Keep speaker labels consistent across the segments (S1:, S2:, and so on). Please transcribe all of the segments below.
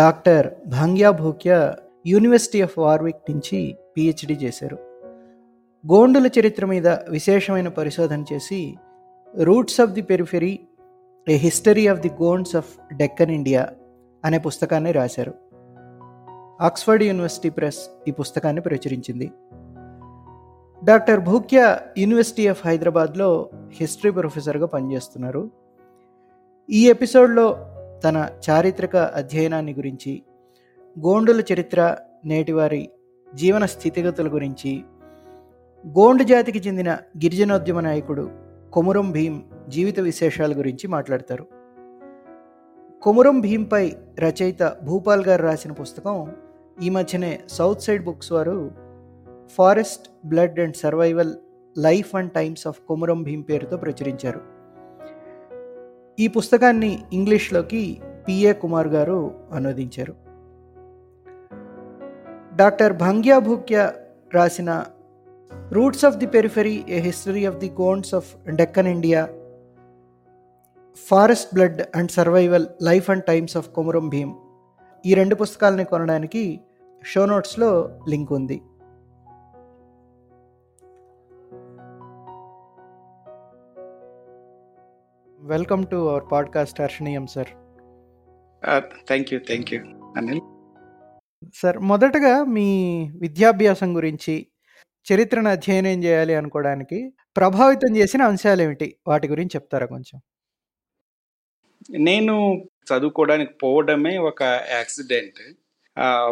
S1: Doctor Bhangya Bhukya university of Warwick నుంచి PhD చేశారు. గోండుల చరిత్ర మీద విశేషమైన పరిశోధన చేసి roots of the periphery a history of the Gonds of Deccan India అనే పుస్తకాన్ని రాశారు. ఆక్స్ఫర్డ్ యూనివర్సిటీ ప్రెస్ ఈ పుస్తకాన్ని ప్రచురించింది. డాక్టర్ భూక్యా యూనివర్సిటీ ఆఫ్ హైదరాబాద్లో హిస్టరీ ప్రొఫెసర్గా పనిచేస్తున్నారు. ఈ ఎపిసోడ్లో తన చారిత్రక అధ్యయనాన్ని గురించి గోండుల చరిత్ర నేటివారి జీవన స్థితిగతుల గురించి గోండు జాతికి చెందిన గిరిజనోద్యమ నాయకుడు కొమురం భీం జీవిత విశేషాల గురించి మాట్లాడతారు. కొమురం భీంపై రచయిత భూపాల్ గారు రాసిన పుస్తకం ఈ మధ్యనే సౌత్ సైడ్ బుక్స్ వారు forest blood and survival life and times of Komuram Bheem పేరుతో ప్రచురించారు. ఈ పుస్తకాన్ని ఇంగ్లీష్లోకి పిఏ కుమార్ గారు అనువదించారు. డాక్టర్ భంగ్యా భూక్య రాసిన roots of the periphery a history of the Gonds of Deccan India forest blood and survival life and times of Komaram Bheem ఈ రెండు పుస్తకాలని కొనడానికి షో నోట్స్లో లింక్ ఉంది. Welcome to our podcast Harshaneeyam sir
S2: thank you thank you Anil
S1: sir మొదటగా మీ విద్యాభ్యాసం గురించి చరిత్రను అధ్యయనం చేయాలి అనుకోవడానికి ప్రభావితం చేసిన అంశాలు ఏమిటి? వాటి గురించి చెప్తారా కొంచెం?
S2: నేను చదువుకోవడానికి పోవడమే ఒక యాక్సిడెంట్.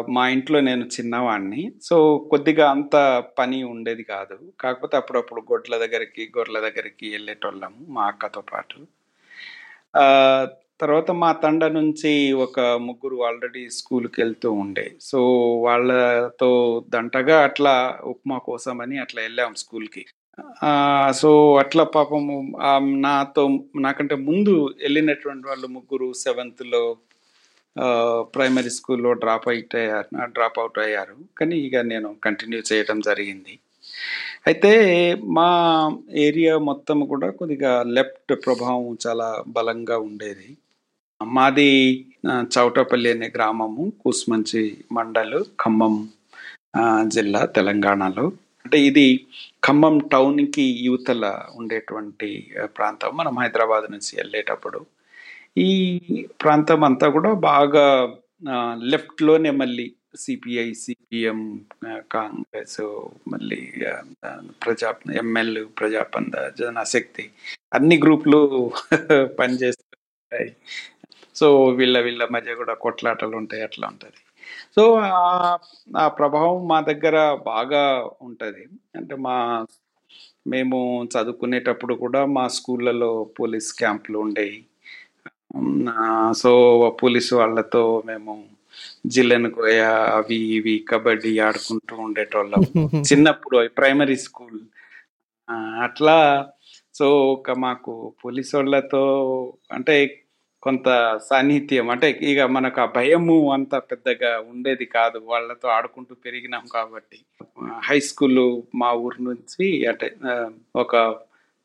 S2: మా ఇంట్లో నేను చిన్నవాడిని సో కొద్దిగా అంత పని ఉండేది కాదు. కాకపోతే అప్పుడప్పుడు గొడ్ల దగ్గరికి గొర్రెల దగ్గరికి వెళ్ళేటోళ్ళము మా అక్కతో పాటు. తర్వాత మా తండ నుంచి ఒక ముగ్గురు ఆల్రెడీ స్కూల్కి వెళ్తూ ఉండే. సో వాళ్ళతో దంటగా అట్లా ఉప్మా కోసమని అట్లా వెళ్ళాం స్కూల్కి. సో అట్లా పాపం నాతో నాకంటే ముందు వెళ్ళినటువంటి వాళ్ళు ముగ్గురు సెవెంత్లో ప్రైమరీ స్కూల్లో డ్రాప్ అవుట్ అయ్యారు డ్రాప్ అవుట్ అయ్యారు. కానీ ఇక నేను కంటిన్యూ చేయడం జరిగింది. అయితే మా ఏరియా మొత్తం కూడా కొద్దిగా లెఫ్ట్ ప్రభావం చాలా బలంగా ఉండేది. మాది చౌటపల్లి అనే గ్రామము కూసుమంచి మండలు ఖమ్మం జిల్లా తెలంగాణలో. అంటే ఇది ఖమ్మం టౌన్కి యువతల ఉండేటువంటి ప్రాంతం. మనం హైదరాబాద్ నుంచి వెళ్ళేటప్పుడు ఈ ప్రాంతం అంతా కూడా బాగా లెఫ్ట్లోనే మళ్ళీ సిపిఐ సిపిఎం కాంగ్రెస్ మళ్ళీ uh, ప్రజా ఎంఎల్ ప్రజాపంద జనశక్తి అన్ని గ్రూపులు పనిచేస్తుంటాయి. సో వీళ్ళ వీళ్ళ మధ్య కూడా కొట్లాటలు ఉంటాయి అట్లా ఉంటుంది. సో ఆ ప్రభావం మా దగ్గర బాగా ఉంటుంది. అంటే మా మేము చదువుకునేటప్పుడు కూడా మా స్కూళ్ళలో పోలీస్ క్యాంపులు ఉండేవి సో పోలీసు వాళ్ళతో మేము జిల్లెన్ కోయ అవి ఇవి కబడ్డీ ఆడుకుంటూ ఉండేటోళ్ళం. చిన్నప్పుడు ప్రైమరీ స్కూల్. అట్లా సో ఒక మాకు పోలీసు వాళ్ళతో అంటే కొంత సాన్నిహిత్యం. అంటే ఇక మనకు ఆ భయము అంత పెద్దగా ఉండేది కాదు. వాళ్ళతో ఆడుకుంటూ పెరిగినాం కాబట్టి. హై స్కూల్ మా ఊరు నుంచి అంటే ఒక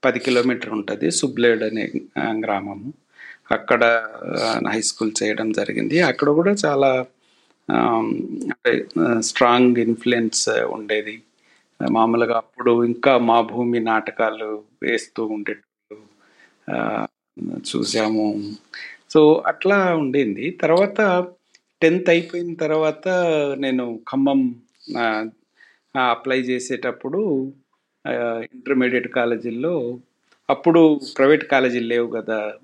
S2: పది కిలోమీటర్ ఉంటుంది సుబ్లేడ్ అనే గ్రామము. అక్కడ హై స్కూల్ చేయడం జరిగింది. అక్కడ కూడా చాలా అంటే స్ట్రాంగ్ ఇన్ఫ్లుయెన్స్ ఉండేది. మామూలుగా అప్పుడు ఇంకా మా భూమి నాటకాలు వేస్తూ ఉండేటప్పుడు చూసాము. సో అట్లా ఉండింది. తర్వాత టెన్త్ అయిపోయిన తర్వాత నేను ఖమ్మం అప్లై చేసేటప్పుడు ఇంటర్మీడియట్ కాలేజీల్లో అప్పుడు ప్రైవేట్ కాలేజీలు లేవు కదా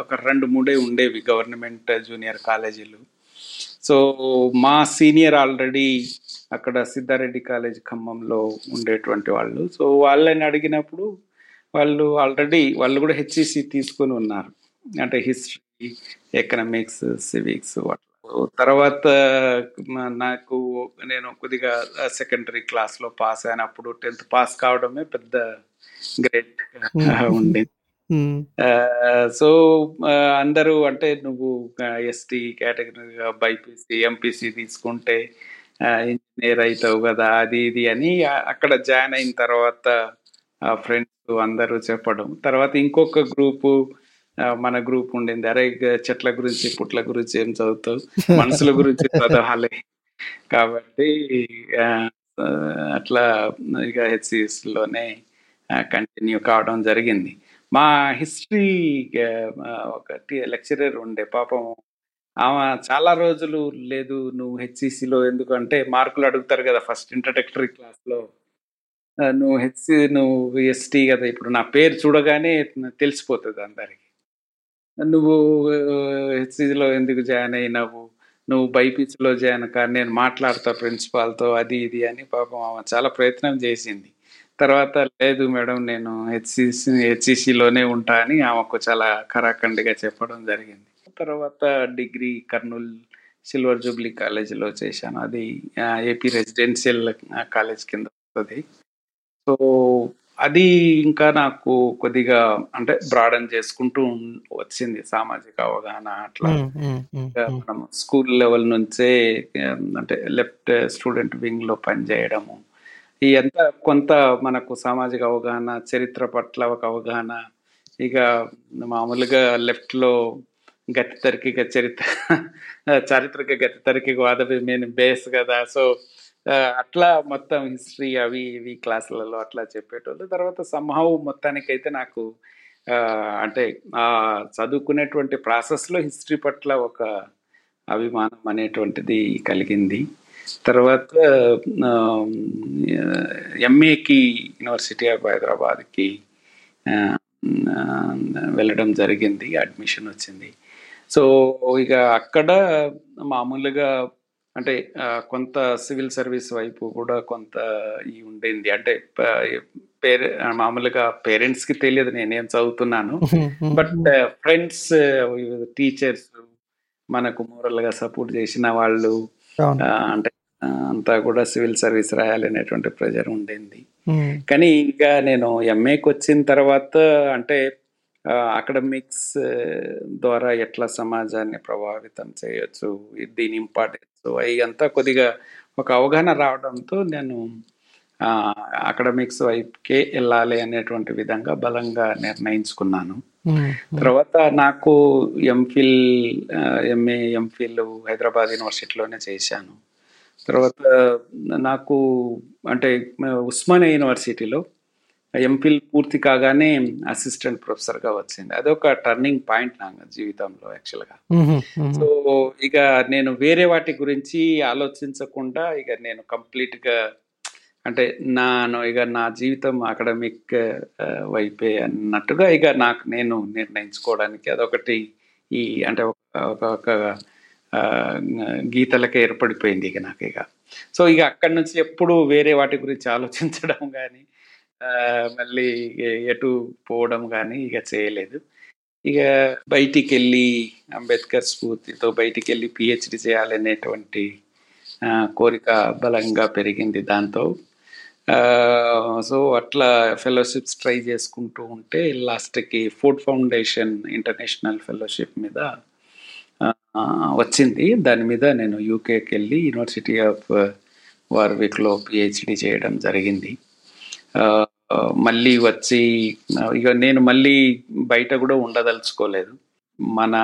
S2: ఒక రెండు మూడే ఉండేవి గవర్నమెంట్ జూనియర్ కాలేజీలు. సో మా సీనియర్ ఆల్రెడీ అక్కడ సిద్ధారెడ్డి కాలేజ్ ఖమ్మంలో ఉండేటువంటి వాళ్ళు. సో వాళ్ళని అడిగినప్పుడు వాళ్ళు ఆల్రెడీ వాళ్ళు కూడా హెచ్ఈసి తీసుకొని ఉన్నారు. అంటే హిస్టరీ ఎకనామిక్స్ సివిక్స్ తర్వాత నాకు నేను కొద్దిగా సెకండరీ క్లాస్లో పాస్ అయినప్పుడు టెన్త్ పాస్ కావడమే పెద్ద గ్రేట్ ఉండేది. సో అందరూ అంటే నువ్వు ఎస్టీ కేటగిరీగా బైపీసీ ఎంపీసీ తీసుకుంటే ఇంజనీర్ అవుతావు కదా అది ఇది అని అక్కడ జాయిన్ అయిన తర్వాత ఫ్రెండ్స్ అందరూ చెప్పడం. తర్వాత ఇంకొక గ్రూపు మన గ్రూప్ ఉండింది. అరే ఇక చెట్ల గురించి పుట్ల గురించి ఏం చదువుతావు? మనుషుల గురించి చదవాలి. కాబట్టి అట్లా ఇక హెచ్సిఎస్లోనే కంటిన్యూ కావడం జరిగింది. మా హిస్టరీ ఒక లెక్చరర్ ఉండే పాపం. ఆమె చాలా రోజులు లేదు నువ్వు హెచ్సిసిలో ఎందుకంటే మార్కులు అడుగుతారు కదా ఫస్ట్ ఇంట్రడక్టరీ క్లాస్లో. నువ్వు హెచ్సి నువ్వు ఎస్టీ కదా ఇప్పుడు నా పేరు చూడగానే తెలిసిపోతుంది అందరికి. నువ్వు హెచ్సిలో ఎందుకు జాయిన్ అయినావు? నువ్వు బైపీసీలో జాయిన్ కానీ నేను మాట్లాడతా ప్రిన్సిపాల్తో అది ఇది అని పాపం ఆమె చాలా ప్రయత్నం చేసింది. తర్వాత లేదు మేడం నేను హెచ్సిసి హెచ్సిసిలోనే ఉంటా అని ఆమెకు చాలా ఖరాఖండిగా చెప్పడం జరిగింది. తర్వాత డిగ్రీ కర్నూల్ సిల్వర్ జూబ్లీ కాలేజీలో చేశాను. అది ఏపీ రెసిడెన్షియల్ కాలేజ్ కింద వస్తుంది. సో అది ఇంకా నాకు కొద్దిగా అంటే బ్రాడన్ చేసుకుంటూ వచ్చింది సామాజిక అవగాహన అట్లా. మనం స్కూల్ లెవెల్ నుంచే అంటే లెఫ్ట్ స్టూడెంట్ వింగ్లో పనిచేయడము ఈ ఎంత కొంత మనకు సామాజిక అవగాహన చరిత్ర పట్ల ఒక అవగాహన ఇక మామూలుగా లెఫ్ట్లో గతి తరికిగా చరిత్ర చారిత్రక గతి తరికి వాదవి మెయిన్ బేస్ కదా. సో అట్లా మొత్తం హిస్టరీ అవి ఇవి క్లాసులలో అట్లా చెప్పేటోళ్ళు. తర్వాత సంహవ్ మొత్తానికైతే నాకు అంటే ఆ చదువుకునేటువంటి ప్రాసెస్లో హిస్టరీ పట్ల ఒక అభిమానం అనేటువంటిది కలిగింది. తర్వాత ఎంఏకి యూనివర్సిటీ ఆఫ్ హైదరాబాద్కి వెళ్ళడం జరిగింది అడ్మిషన్ వచ్చింది. సో ఇక అక్కడ మామూలుగా అంటే కొంత సివిల్ సర్వీస్ వైపు కూడా కొంత ఈ ఉండింది. అంటే పేరె మామూలుగా పేరెంట్స్కి తెలియదు నేనేం చదువుతున్నాను. బట్. ఫ్రెండ్స్ టీచర్స్ మనకు moral గా సపోర్ట్ చేసిన వాళ్ళు అంటే అంతా కూడా సివిల్ సర్వీస్ రాయాలనేటువంటి ప్రెజర్ ఉండింది. కానీ ఇంకా నేను ఎంఏకి వచ్చిన తర్వాత అంటే అకాడమిక్స్ ద్వారా ఎట్లా సమాజాన్ని ప్రభావితం చేయొచ్చు దీని ఇంపార్టెన్స్ అవి అంతా కొద్దిగా ఒక అవగాహన రావడంతో నేను అకాడమిక్స్ వైపుకే వెళ్ళాలి అనేటువంటి విధంగా బలంగా నిర్ణయించుకున్నాను. తర్వాత నాకు ఎంఫిల్ ఎంఏ ఎంఫిల్ హైదరాబాద్ యూనివర్సిటీలోనే చేశాను. తర్వాత నాకు అంటే ఉస్మానియా యూనివర్సిటీలో ఎంఫిల్ పూర్తి కాగానే అసిస్టెంట్ ప్రొఫెసర్గా వచ్చింది. అదొక టర్నింగ్ పాయింట్ నా జీవితంలో యాక్చువల్గా. సో ఇక నేను వేరే వాటి గురించి ఆలోచించకుండా ఇక నేను కంప్లీట్గా అంటే నాను ఇక నా జీవితం అకాడమిక్ వైపే అన్నట్టుగా ఇక నాకు నేను నిర్ణయించుకోవడానికి అదొకటి ఈ అంటే ఒక గీతలకే ఏర్పడిపోయింది ఇక నాకు ఇక. సో ఇక అక్కడి నుంచి ఎప్పుడు వేరే వాటి గురించి ఆలోచించడం కానీ మళ్ళీ ఎటు పోవడం కానీ ఇక చేయలేదు. ఇక బయటికి వెళ్ళి అంబేద్కర్ స్ఫూర్తితో బయటికి వెళ్ళి పిహెచ్డి చేయాలనేటువంటి కోరిక బలంగా పెరిగింది దాంతో. సో అట్లా ఫెలోషిప్స్ ట్రై చేసుకుంటూ ఉంటే లాస్ట్కి ఫుడ్ ఫౌండేషన్ ఇంటర్నేషనల్ ఫెలోషిప్ మీద వచ్చింది. దాని మీద నేను యూకేకి వెళ్ళి యూనివర్సిటీ ఆఫ్ వార్విక్లో పిహెచ్డి చేయడం జరిగింది. మళ్ళీ వచ్చి ఇక నేను మళ్ళీ బయట కూడా ఉండదలుచుకోలేదు. మన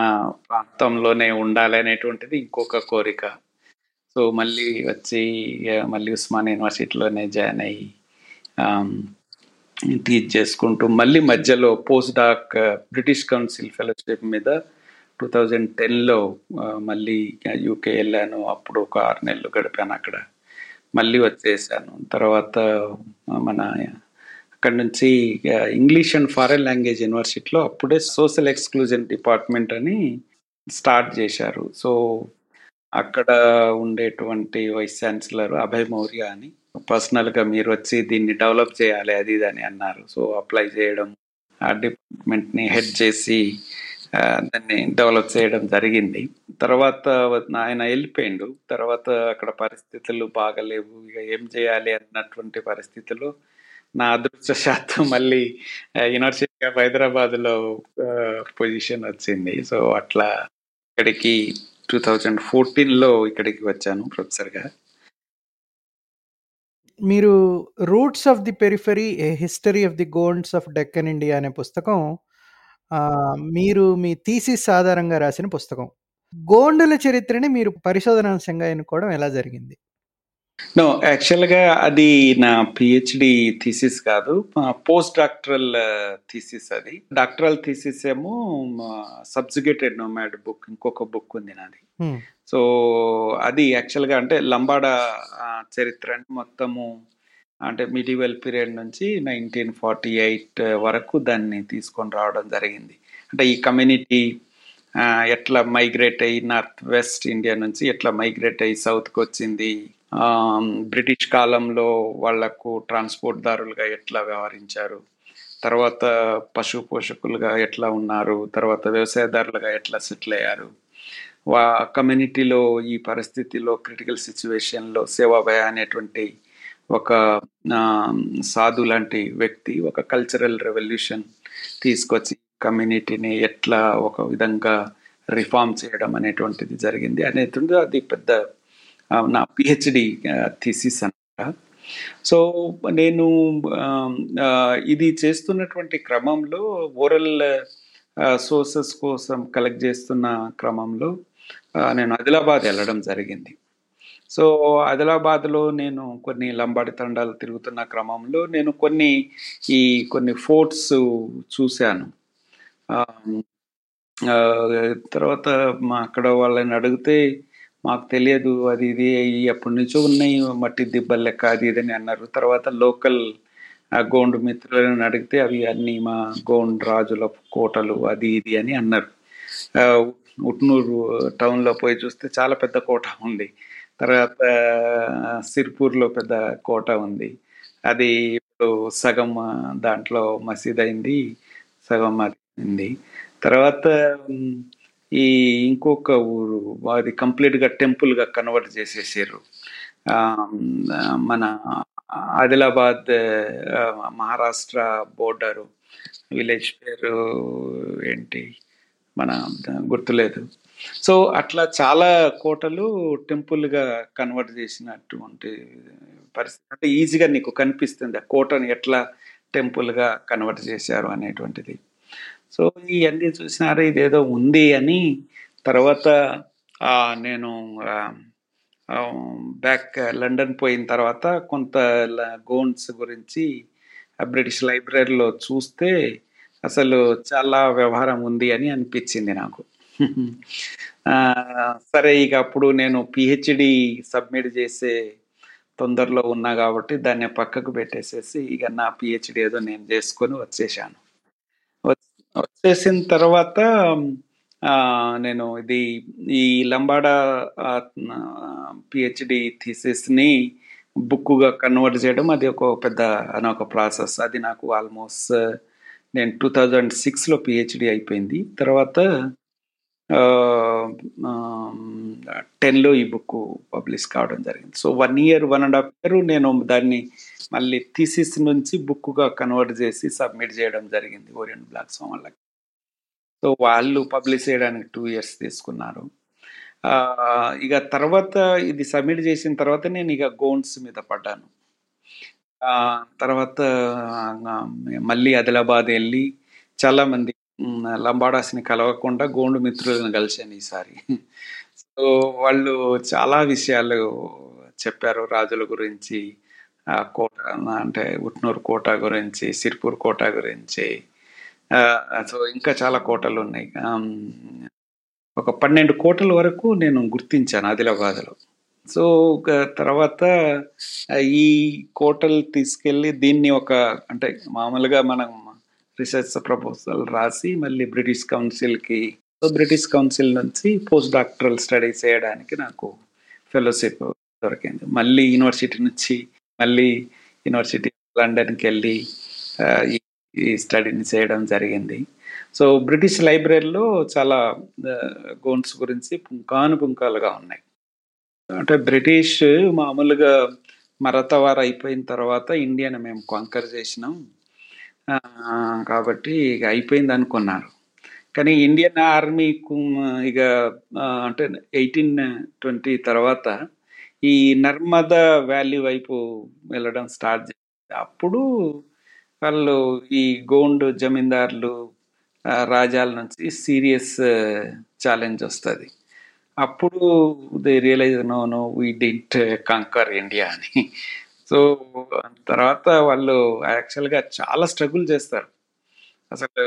S2: ప్రాంతంలోనే ఉండాలనేటువంటిది ఇంకొక కోరిక. సో మళ్ళీ వచ్చి ఇక మళ్ళీ ఉస్మాన్ యూనివర్సిటీలోనే జాయిన్ అయ్యి టీచ్ చేసుకుంటూ మళ్ళీ మధ్యలో post doc British Council fellowship మీద టూ థౌజండ్ టెన్లో మళ్ళీ యూకే వెళ్ళాను. అప్పుడు ఒక ఆరు నెలలు గడిపాను అక్కడ. మళ్ళీ వచ్చేసాను. తర్వాత మన అక్కడ నుంచి ఇంగ్లీష్ అండ్ ఫారెన్ లాంగ్వేజ్ యూనివర్సిటీలో అప్పుడే సోషల్ ఎక్స్క్లూజన్ డిపార్ట్మెంట్ అని స్టార్ట్ చేశారు. సో అక్కడ ఉండేటువంటి వైస్ ఛాన్సలర్ అభయ్ మౌర్య అని పర్సనల్గా మీరు వచ్చి దీన్ని డెవలప్ చేయాలి అది ఇది అని అన్నారు. సో అప్లై చేయడం ఆ డిపార్ట్మెంట్ని హెడ్ చేసి దాన్ని డెవలప్ చేయడం జరిగింది. తర్వాత ఆయన వెళ్ళిపోయిండు. తర్వాత అక్కడ పరిస్థితులు బాగలేవు. ఇక ఏం చేయాలి అన్నటువంటి పరిస్థితులు నా అదృష్టశాత్తు మళ్ళీ యూనివర్సిటీ ఆఫ్ హైదరాబాద్లో పొజిషన్ వచ్చింది. సో అట్లా ఇక్కడికి టూ థౌజండ్ ఫోర్టీన్లో ఇక్కడికి వచ్చాను ప్రొఫెసర్గా
S1: మీరు roots of the periphery a history of the Gonds of Deccan India అనే పుస్తకం ఆహ్, మీరు మీ థీసిస్ ఆధారంగా రాసిన పుస్తకం. గోండుల చరిత్రని మీరు పరిశోధనాంశంగా ఎన్నుకోవడం ఎలా జరిగింది?
S2: నో. యాక్చువల్‌గా అది నా పీహెచ్‌డీ థీసిస్ కాదు. ఆహ్, పోస్ట్ డాక్టరల్ థీసిస్ అది. డాక్టరల్ థీసిస్ ఏమో ఆహ్, సబ్జుగేటెడ్ నోమాడ్ బుక్ ఇంకొక బుక్ ఉంది నాది.
S1: హ్మ్.
S2: సో, అది యాక్చువల్‌గా అంటే లంబాడా ఆహ్, చరిత్రని మొత్తము అంటే మిడివల్ పీరియడ్ నుంచి 1948 uh, వరకు దాన్ని తీసుకొని రావడం జరిగింది. అంటే ఈ కమ్యూనిటీ uh, ఎట్లా మైగ్రేట్ అయ్యి నార్త్ వెస్ట్ ఇండియా నుంచి ఎట్లా మైగ్రేట్ అయ్యి సౌత్కి వచ్చింది um, బ్రిటిష్ కాలంలో వాళ్ళకు ట్రాన్స్‌పోర్ట్ దారులుగా ఎట్లా వ్యవహరించారు. తర్వాత పశు పోషకులుగా ఎట్లా ఉన్నారు. తర్వాత వ్యవసాయదారులుగా ఎట్లా సెటిల్ అయ్యారు. వా కమ్యూనిటీలో ఈ పరిస్థితిలో క్రిటికల్ సిచ్యువేషన్లో సేవాభయ అనేటువంటి ఒక సాధు లాంటి వ్యక్తి ఒక కల్చరల్ రెవల్యూషన్ తీసుకొచ్చి కమ్యూనిటీని ఎట్లా ఒక విధంగా రిఫార్మ్ చేయడం అనేటువంటిది జరిగింది. అనేటువంటిది అది పెద్ద నా పిహెచ్డి థీసిస్ అనమాట. సో, నేను ఇది చేస్తున్నటువంటి క్రమంలో ఓరల్ సోర్సెస్ కోసం కలెక్ట్ చేస్తున్న క్రమంలో నేను ఆదిలాబాద్ వెళ్ళడం జరిగింది. సో, ఆదిలాబాద్‌లో నేను కొన్ని లంబాడి తండాలు తిరుగుతున్న క్రమంలో నేను కొన్ని ఈ కొన్ని ఫోర్ట్స్ చూశాను. తర్వాత మా అక్కడ వాళ్ళని అడిగితే మాకు తెలియదు అది ఇది ఎప్పటినుంచో ఉన్నాయి మట్టి దిబ్బలు లెక్క అది ఇది అని అన్నారు. తర్వాత లోకల్ ఆహ్, గోండు మిత్రులను అడిగితే అవి అన్నీ మా గోండు రాజుల కోటలు అది ఇది అని అన్నారు. ఉట్నూరు టౌన్‌లో పోయి చూస్తే చాలా పెద్ద కోట ఉంది. తర్వాత సిర్పూర్‌లో పెద్ద కోట ఉంది. అది ఇప్పుడు సగం దాంట్లో మసీద్ అయింది. సగం అది ఉంది. తర్వాత ఈ ఇంకొక ఊరు అది కంప్లీట్‌గా టెంపుల్‌గా కన్వర్ట్ చేసేసారు. మన ఆదిలాబాద్ మహారాష్ట్ర బోర్డరు విలేజ్ పేరు ఏంటి? మన గుర్తులేదు. సో, అట్లా చాలా కోటలు టెంపుల్‌గా కన్వర్ట్ చేసినటువంటి పరిస్థితి. అంటే ఈజీగా నీకు కనిపిస్తుంది. ఆ కోటను ఎట్లా టెంపుల్‌గా కన్వర్ట్ చేశారు అనేటువంటిది. సో, ఇవన్నీ చూసిన ఇదేదో ఉంది అని తర్వాత నేను బ్యాక్ లండన్ పోయిన తర్వాత కొంత ల గురించి ఆ బ్రిటిష్ లైబ్రరీలో చూస్తే అసలు చాలా వ్యవహారం ఉంది అని అనిపించింది నాకు. సరే ఇక అప్పుడు నేను పిహెచ్డి సబ్మిట్ చేసే తొందరలో ఉన్నా కాబట్టి దాన్ని పక్కకు పెట్టేసేసి ఇక నా పిహెచ్డి ఏదో నేను చేసుకొని వచ్చేసాను. వచ్చేసిన తర్వాత నేను ఇది ఈ లంబాడా పిహెచ్డి ఆహ్, థీసిస్‌ని బుక్కుగా కన్వర్ట్ చేయడం అది ఒక పెద్ద అనొక ప్రాసెస్. అది నాకు ఆల్మోస్ట్ నేను టూ థౌజండ్ సిక్స్లో పిహెచ్డి అయిపోయింది. తర్వాత టెన్లో ఈ బుక్ పబ్లిష్ కావడం జరిగింది. So, one year, one and half year నేను దాన్ని మళ్ళీ థీసిస్ నుంచి బుక్కుగా కన్వర్ట్ చేసి సబ్మిట్ చేయడం జరిగింది ఓరియంట్ ప్లాట్‌ఫార్మ్ వాళ్ళకి. సో, వాళ్ళు పబ్లిష్ చేయడానికి టూ ఇయర్స్ తీసుకున్నారు. ఇక తర్వాత ఇది సబ్మిట్ చేసిన తర్వాత నేను ఇక గోన్స్ మీద పడ్డాను. తర్వాత మళ్ళీ ఆదిలాబాద్ వెళ్ళి చాలామంది లంబాడాస్‌ని కలవకుండా గోండు మిత్రులను కలిశాను ఈసారి. సో, వాళ్ళు చాలా విషయాలు చెప్పారు రాజుల గురించి, ఆ కోట అంటే ఉట్నూరు కోట గురించి, సిర్పూర్ కోట గురించి. సో, ఇంకా చాలా కోటలు ఉన్నాయి ఒక 12 కోటల వరకు నేను గుర్తించాను ఆదిలాబాద్‌లో. సో, తర్వాత ఈ కోటలు తీసుకెళ్ళి దీన్ని ఒక అంటే మామూలుగా మనం రీసెర్చ్ ప్రపోజల్ రాసి మళ్ళీ బ్రిటిష్ కౌన్సిల్‌కి సో, బ్రిటిష్ కౌన్సిల్ నుంచి పోస్ట్ డాక్టరల్ స్టడీస్ చేయడానికి నాకు ఫెలోషిప్ దొరికింది. మళ్ళీ యూనివర్సిటీ నుంచి మళ్ళీ యూనివర్సిటీ లండన్కి వెళ్ళి ఈ స్టడీని చేయడం జరిగింది. సో, బ్రిటిష్ లైబ్రరీలో చాలా గోన్స్ గురించి పుంకాను పుంకాలుగా ఉన్నాయి. అంటే బ్రిటిష్ మామూలుగా మరతవారు అయిపోయిన తర్వాత ఇండియాని మేము కాంకర్ చేసినాం. ఆహ్, కాబట్టి ఇక అయిపోయిందనుకున్నారు. కానీ ఇండియన్ ఆర్మీకు ఇక ఆహ్, అంటే 1820 తర్వాత ఈ నర్మదా వ్యాలీ వైపు వెళ్ళడం స్టార్ట్ చేశారు. అప్పుడు వాళ్ళు ఈ గోండ్ జమీందారులు రాజాల నుంచి సీరియస్ ఛాలెంజ్ వస్తుంది అప్పుడు they realise no no we didn't conquer India అని సో తర్వాత వాళ్ళు యాక్చువల్గా చాలా స్ట్రగుల్ చేస్తారు. అసలు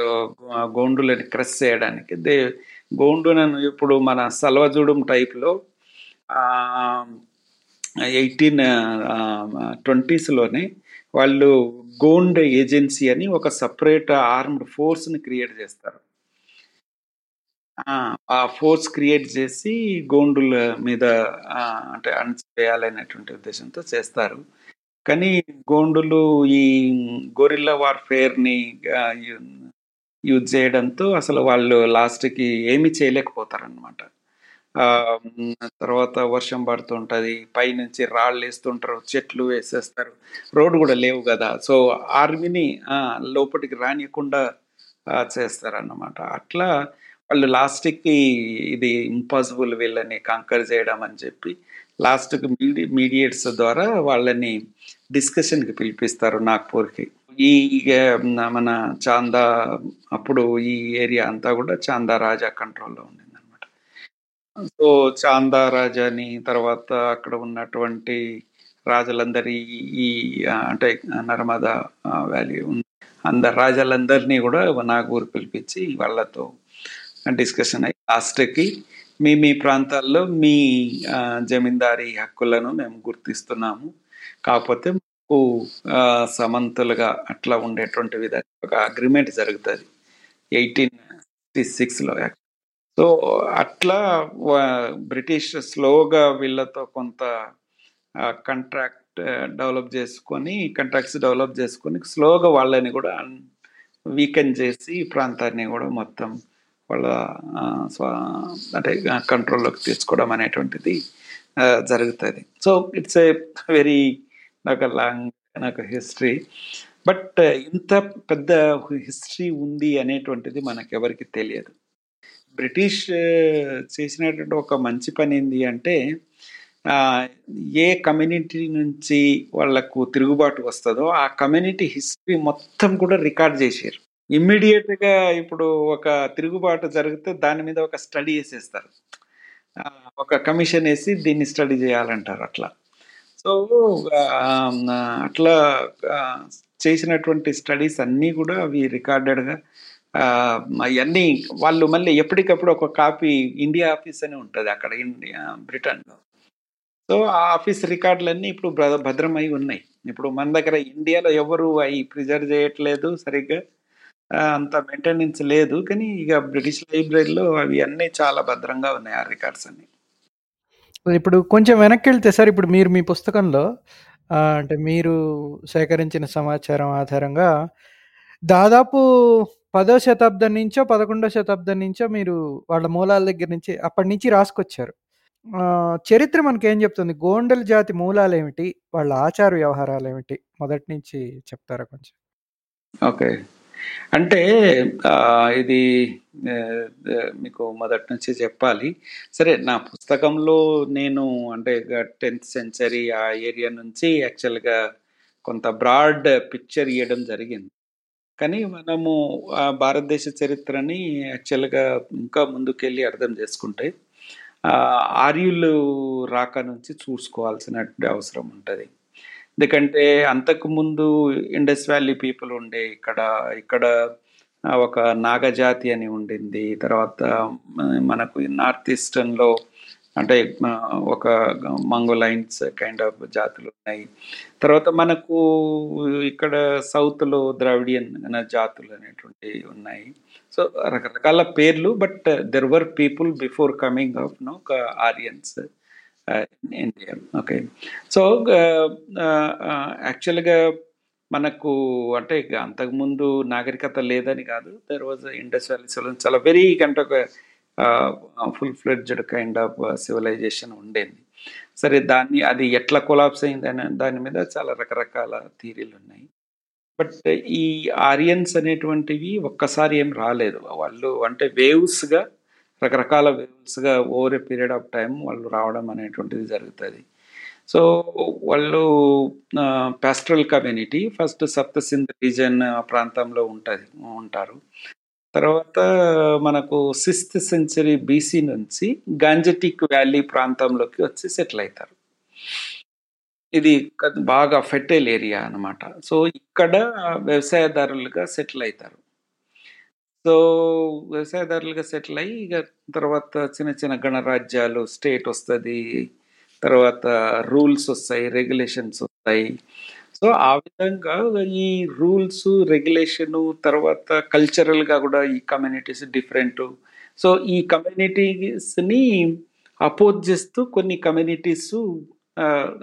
S2: గోండులని క్రష్ చేయడానికి. దే గోండులను ఇప్పుడు మన సల్వజూడం టైప్లో ఎయిటీన్ ట్వంటీస్లోనే వాళ్ళు గోండ్ ఏజెన్సీ అని ఒక సపరేట్ ఆర్మ్డ్ ఫోర్స్ని క్రియేట్ చేస్తారు. ఆ ఫోర్స్ క్రియేట్ చేసి గోండుల మీద అంటే అణచివేయాలనేటువంటి ఉద్దేశంతో చేస్తారు. కానీ గోండులు ఈ గొరిల్లా వార్ఫేర్ని యూజ్ చేయడంతో అసలు వాళ్ళు లాస్ట్కి ఏమీ చేయలేకపోతారనమాట తర్వాత వర్షం పడుతుంటుంది పైనుంచి రాళ్ళు వేస్తుంటారు చెట్లు వేసేస్తారు రోడ్డు కూడా లేవు కదా. సో ఆర్మీని లోపలికి రానియకుండా చేస్తారన్నమాట. అట్లా వాళ్ళు లాస్ట్కి ఇది ఇంపాసిబుల్ వీళ్ళని కంకర్ చేయడం అని చెప్పి లాస్ట్కి మీడి మీడియేట్స్ ద్వారా వాళ్ళని డిస్కషన్కి పిలిపిస్తారు నాగ్పూర్కి. ఈ మన చాందా అప్పుడు ఈ ఏరియా అంతా కూడా చాందా రాజా కంట్రోల్లో ఉండింది అనమాట సో చాందా రాజాని తర్వాత అక్కడ ఉన్నటువంటి రాజులందరి ఈ అంటే నర్మదా వ్యాలీ ఉంది అందరు రాజాలందరినీ కూడా నాగూరు పిలిపించి వాళ్ళతో డిస్కషన్ అయ్యి లాస్ట్కి మీ మీ ప్రాంతాల్లో మీ జమీందారీ హక్కులను మేము గుర్తిస్తున్నాము. కాకపోతే మాకు సమంతులుగా అట్లా ఉండేటువంటి విధంగా ఒక అగ్రిమెంట్ జరుగుతుంది. ఎయిటీన్ సిక్స్టీ సిక్స్లో సో అట్లా బ్రిటిష్ స్లోగా వీళ్ళతో కొంత కంట్రాక్ట్ డెవలప్ చేసుకొని కంట్రాక్ట్స్ డెవలప్ చేసుకొని స్లోగా వాళ్ళని కూడా వీకెన్ చేసి ఈ ప్రాంతాన్ని కూడా మొత్తం వాళ్ళ ఆ, అంటే కంట్రోల్లోకి తీసుకోవడం అనేటువంటిది జరుగుతుంది. సో ఇట్స్ ఏ వెరీ నాకు లాంగ్ నాకు హిస్టరీ. బట్ ఇంత పెద్ద హిస్టరీ ఉంది అనేటువంటిది మనకెవరికి తెలియదు. బ్రిటిష్ చేసినటువంటి ఒక మంచి పని ఏంది అంటే ఏ కమ్యూనిటీ నుంచి వాళ్ళకు తిరుగుబాటు వస్తుందో ఆ కమ్యూనిటీ హిస్టరీ మొత్తం కూడా రికార్డ్ చేశారు ఇమ్మీడియట్గా ఇప్పుడు ఒక తిరుగుబాటు జరిగితే దాని మీద ఒక స్టడీ వేసేస్తారు ఒక కమిషన్ వేసి దీన్ని స్టడీ చేయాలంటారు అట్లా. సో అట్లా చేసినటువంటి స్టడీస్ అన్నీ కూడా అవి రికార్డెడ్గా అవన్నీ వాళ్ళు మళ్ళీ ఎప్పటికప్పుడు ఒక కాపీ ఇండియా ఆఫీస్ అని ఉంటుంది అక్కడ ఇండియా బ్రిటన్లో. సో ఆ ఆఫీస్ రికార్డులన్నీ ఇప్పుడు భద్ర- భద్రమై ఉన్నాయి. ఇప్పుడు మన దగ్గర ఇండియాలో ఎవరు అవి ప్రిజర్వ్ చేయట్లేదు సరిగ్గా అంత మెయింటెనెన్స్ లేదు. కానీ ఇక బ్రిటిష్ లైబ్రరీలో అవి అన్నీ చాలా భద్రంగా ఉన్నాయి ఆ రికార్డ్స్ అన్ని.
S1: ఇప్పుడు కొంచెం వెనక్కి వెళ్తే సార్ ఇప్పుడు మీరు మీ పుస్తకంలో అంటే మీరు సేకరించిన సమాచారం ఆధారంగా దాదాపు పదో శతాబ్దం నుంచో పదకొండో శతాబ్దం నుంచో మీరు వాళ్ళ మూలాల దగ్గర నుంచి అప్పటి నుంచి రాసుకొచ్చారు. ఆ, చరిత్ర మనకేం చెప్తుంది? గోండల జాతి మూలాలు ఏమిటి వాళ్ళ ఆచార వ్యవహారాలు ఏమిటి మొదటి నుంచి చెప్తారా కొంచెం?
S2: ఓకే. అంటే ఇది మీకు మొదటి నుంచి చెప్పాలి. సరే నా పుస్తకంలో నేను అంటే టెన్త్ సెంచరీ ఆ ఏరియా నుంచి యాక్చువల్గా కొంత బ్రాడ్ పిక్చర్ ఇవ్వడం జరిగింది. కానీ మనము ఆ భారతదేశ చరిత్రని యాక్చువల్గా ఇంకా ముందుకెళ్ళి అర్థం చేసుకుంటే ఆర్యులు రాక నుంచి చూసుకోవాల్సిన అవసరం ఉంటుంది. ఎందుకంటే అంతకు ముందు ఇండస్ వ్యాలీ పీపుల్ ఉండే ఇక్కడ ఇక్కడ ఒక నాగజాతి అని ఉండింది. తర్వాత మనకు నార్త్ ఈస్టర్న్లో అంటే ఒక మంగోలైన్స్ కైండ్ ఆఫ్ జాతులు ఉన్నాయి. తర్వాత మనకు ఇక్కడ సౌత్లో ద్రావిడియన్ అనే జాతులు అనేటువంటివి ఉన్నాయి. సో రకరకాల పేర్లు but there were people before coming of no Aryans. India okay so యాక్చువల్గా మనకు అంటే అంతకుముందు నాగరికత లేదని కాదు. There was Indus Valley civilisation చాలా వెరీ అంటే ఒక full fledged kind of civilisation ఉండేది. సరే దాన్ని అది ఎట్లా కొలాప్స్ అయింది దాని మీద చాలా రకరకాల థీరీలు ఉన్నాయి. బట్ ఈ ఆరియన్స్ అనేటువంటివి ఒక్కసారి ఏం రాలేదు. వాళ్ళు అంటే వేవ్స్గా రకరకాల వేవ్స్గా over a period of time వాళ్ళు రావడం అనేటువంటిది జరుగుతుంది. సో వాళ్ళు pastoral community first Saptasindh region ప్రాంతంలో ఉంటుంది ఉంటారు. తర్వాత మనకు సిక్స్త్ సెంచరీ బీసీ నుంచి గాంజటిక్ వ్యాలీ ప్రాంతంలోకి వచ్చి సెటిల్ అవుతారు ఇది బాగా ఫెర్టైల్ ఏరియా అన్నమాట. సో ఇక్కడ వ్యవసాయదారులుగా సెటిల్ అవుతారు సో వ్యవసాయదారులుగా సెటిల్ అయ్యి ఇక తర్వాత చిన్న చిన్న గణరాజ్యాలు స్టేట్ వస్తుంది తర్వాత రూల్స్ వస్తాయి రెగ్యులేషన్స్ వస్తాయి. సో ఆ విధంగా ఈ రూల్స్ రెగ్యులేషను తర్వాత కల్చరల్గా కూడా ఈ కమ్యూనిటీస్ డిఫరెంట్. సో ఈ కమ్యూనిటీస్ని అపోజ్ చేస్తూ కొన్ని కమ్యూనిటీస్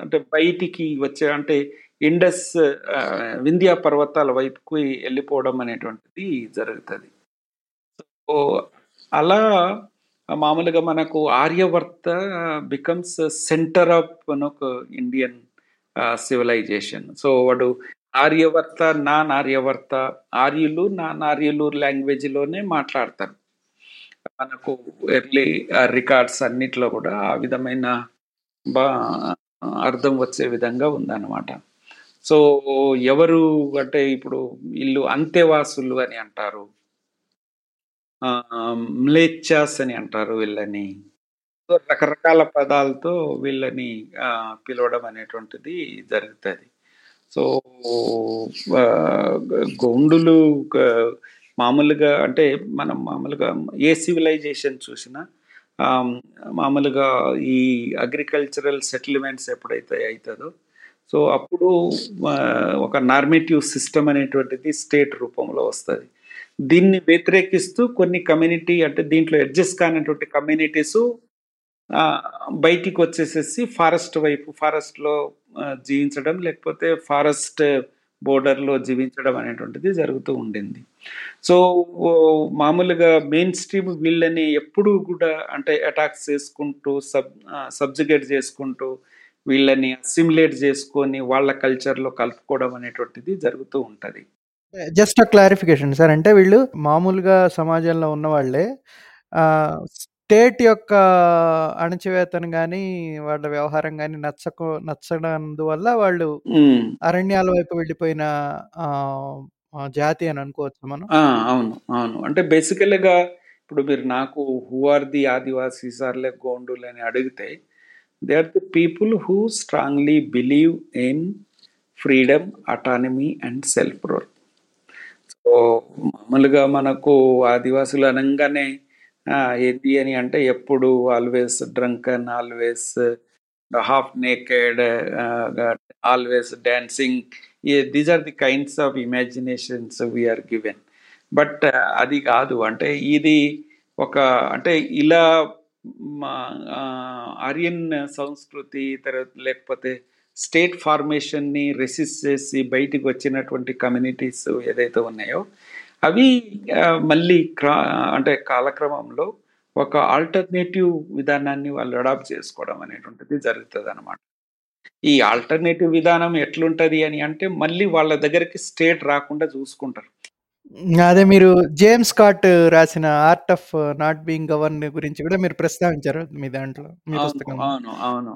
S2: అంటే బయటికి వచ్చే అంటే ఇండస్ వింధ్యా పర్వతాల వైపుకి వెళ్ళిపోవడం అనేటువంటిది జరుగుతుంది. అలా మామూలుగా మనకు ఆర్యవర్త బికమ్స్ సెంటర్ ఆఫ్ ఒక ఇండియన్ సివిలైజేషన్ సో వాడు ఆర్యవర్త నాన్ ఆర్యవర్త ఆర్యులు నాన్ ఆర్యులు లాంగ్వేజ్లోనే మాట్లాడతారు. మనకు ఎర్లీ రికార్డ్స్ అన్నిట్లో కూడా ఆ విధమైన బా అర్థం వచ్చే విధంగా ఉందన్నమాట. సో ఎవరు అంటే ఇప్పుడు వీళ్ళు అంతేవాసులు అని అంటారు. మ్లేచ్చాస్ అని అంటారు వీళ్ళని. రకరకాల పదాలతో వీళ్ళని పిలవడం అనేటువంటిది జరుగుతుంది. సో గౌండులు గోండులు మామూలుగా అంటే మనం మామూలుగా ఏ సివిలైజేషన్ చూసినా మామూలుగా ఈ అగ్రికల్చరల్ సెటిల్మెంట్స్ ఎప్పుడైతే అవుతుందో సో అప్పుడు ఒక నార్మేటివ్ సిస్టమ్ అనేటువంటిది స్టేట్ రూపంలో వస్తుంది. దీన్ని వ్యతిరేకిస్తూ కొన్ని కమ్యూనిటీ అంటే దీంట్లో అడ్జస్ట్ కానటువంటి కమ్యూనిటీస్ బయటికి వచ్చేసేసి ఫారెస్ట్ వైపు ఫారెస్ట్లో జీవించడం లేకపోతే ఫారెస్ట్ బోర్డర్లో జీవించడం అనేటువంటిది జరుగుతూ ఉండింది. సో మామూలుగా మెయిన్ స్ట్రీమ్ వీళ్ళని ఎప్పుడూ కూడా అంటే అటాక్స్ చేసుకుంటూ సబ్ సబ్జుగేట్ చేసుకుంటూ వీళ్ళని అసిమిలేట్ చేసుకొని వాళ్ళ కల్చర్లో కలుపుకోవడం అనేటువంటిది జరుగుతూ ఉంటుంది.
S1: Just clarification sir. అంటే వీళ్ళు మామూలుగా సమాజంలో ఉన్న వాళ్ళే స్టేట్ యొక్క అణచివేతను కానీ వాళ్ళ వ్యవహారం కానీ నచ్చకు నచ్చడందువల్ల వాళ్ళు. అరణ్యాల వైపు వెళ్ళిపోయిన ఆ, ఆ, జాతి అని అనుకోవచ్చు మనం.
S2: ఆ, అవును అవును. అంటే బేసికల్గా ఇప్పుడు మీరు నాకు who are the Adivasis are like గోండులు అని అడిగితే they are the people who strongly believe in freedom autonomy and self rule. మామూలుగా మనకు ఆదివాసులు అనగానే ఏంటి అని అంటే ఎప్పుడు always drunken always half naked always dancing these are the kinds of imaginations we are given but అది కాదు. అంటే ఇది ఒక అంటే ఇలా మా ఆర్యన్ సంస్కృతి తర్వాత లేకపోతే స్టేట్ ఫార్మేషన్ని రెసిస్ట్ చేసి బయటికి వచ్చినటువంటి కమ్యూనిటీస్ ఏదైతే ఉన్నాయో అవి మళ్ళీ క్రా అంటే కాలక్రమంలో ఒక ఆల్టర్నేటివ్ విధానాన్ని వాళ్ళు అడాప్ట్ చేసుకోవడం అనేటువంటిది జరుగుతుంది అనమాట ఈ ఆల్టర్నేటివ్ విధానం ఎట్లుంటది అని అంటే మళ్ళీ వాళ్ళ దగ్గరికి స్టేట్ రాకుండా చూసుకుంటారు.
S1: అదే మీరు జేమ్స్ స్కాట్ రాసిన art of not being govern గురించి కూడా మీరు ప్రస్తావించారు మీ దాంట్లో
S2: అవును అవును.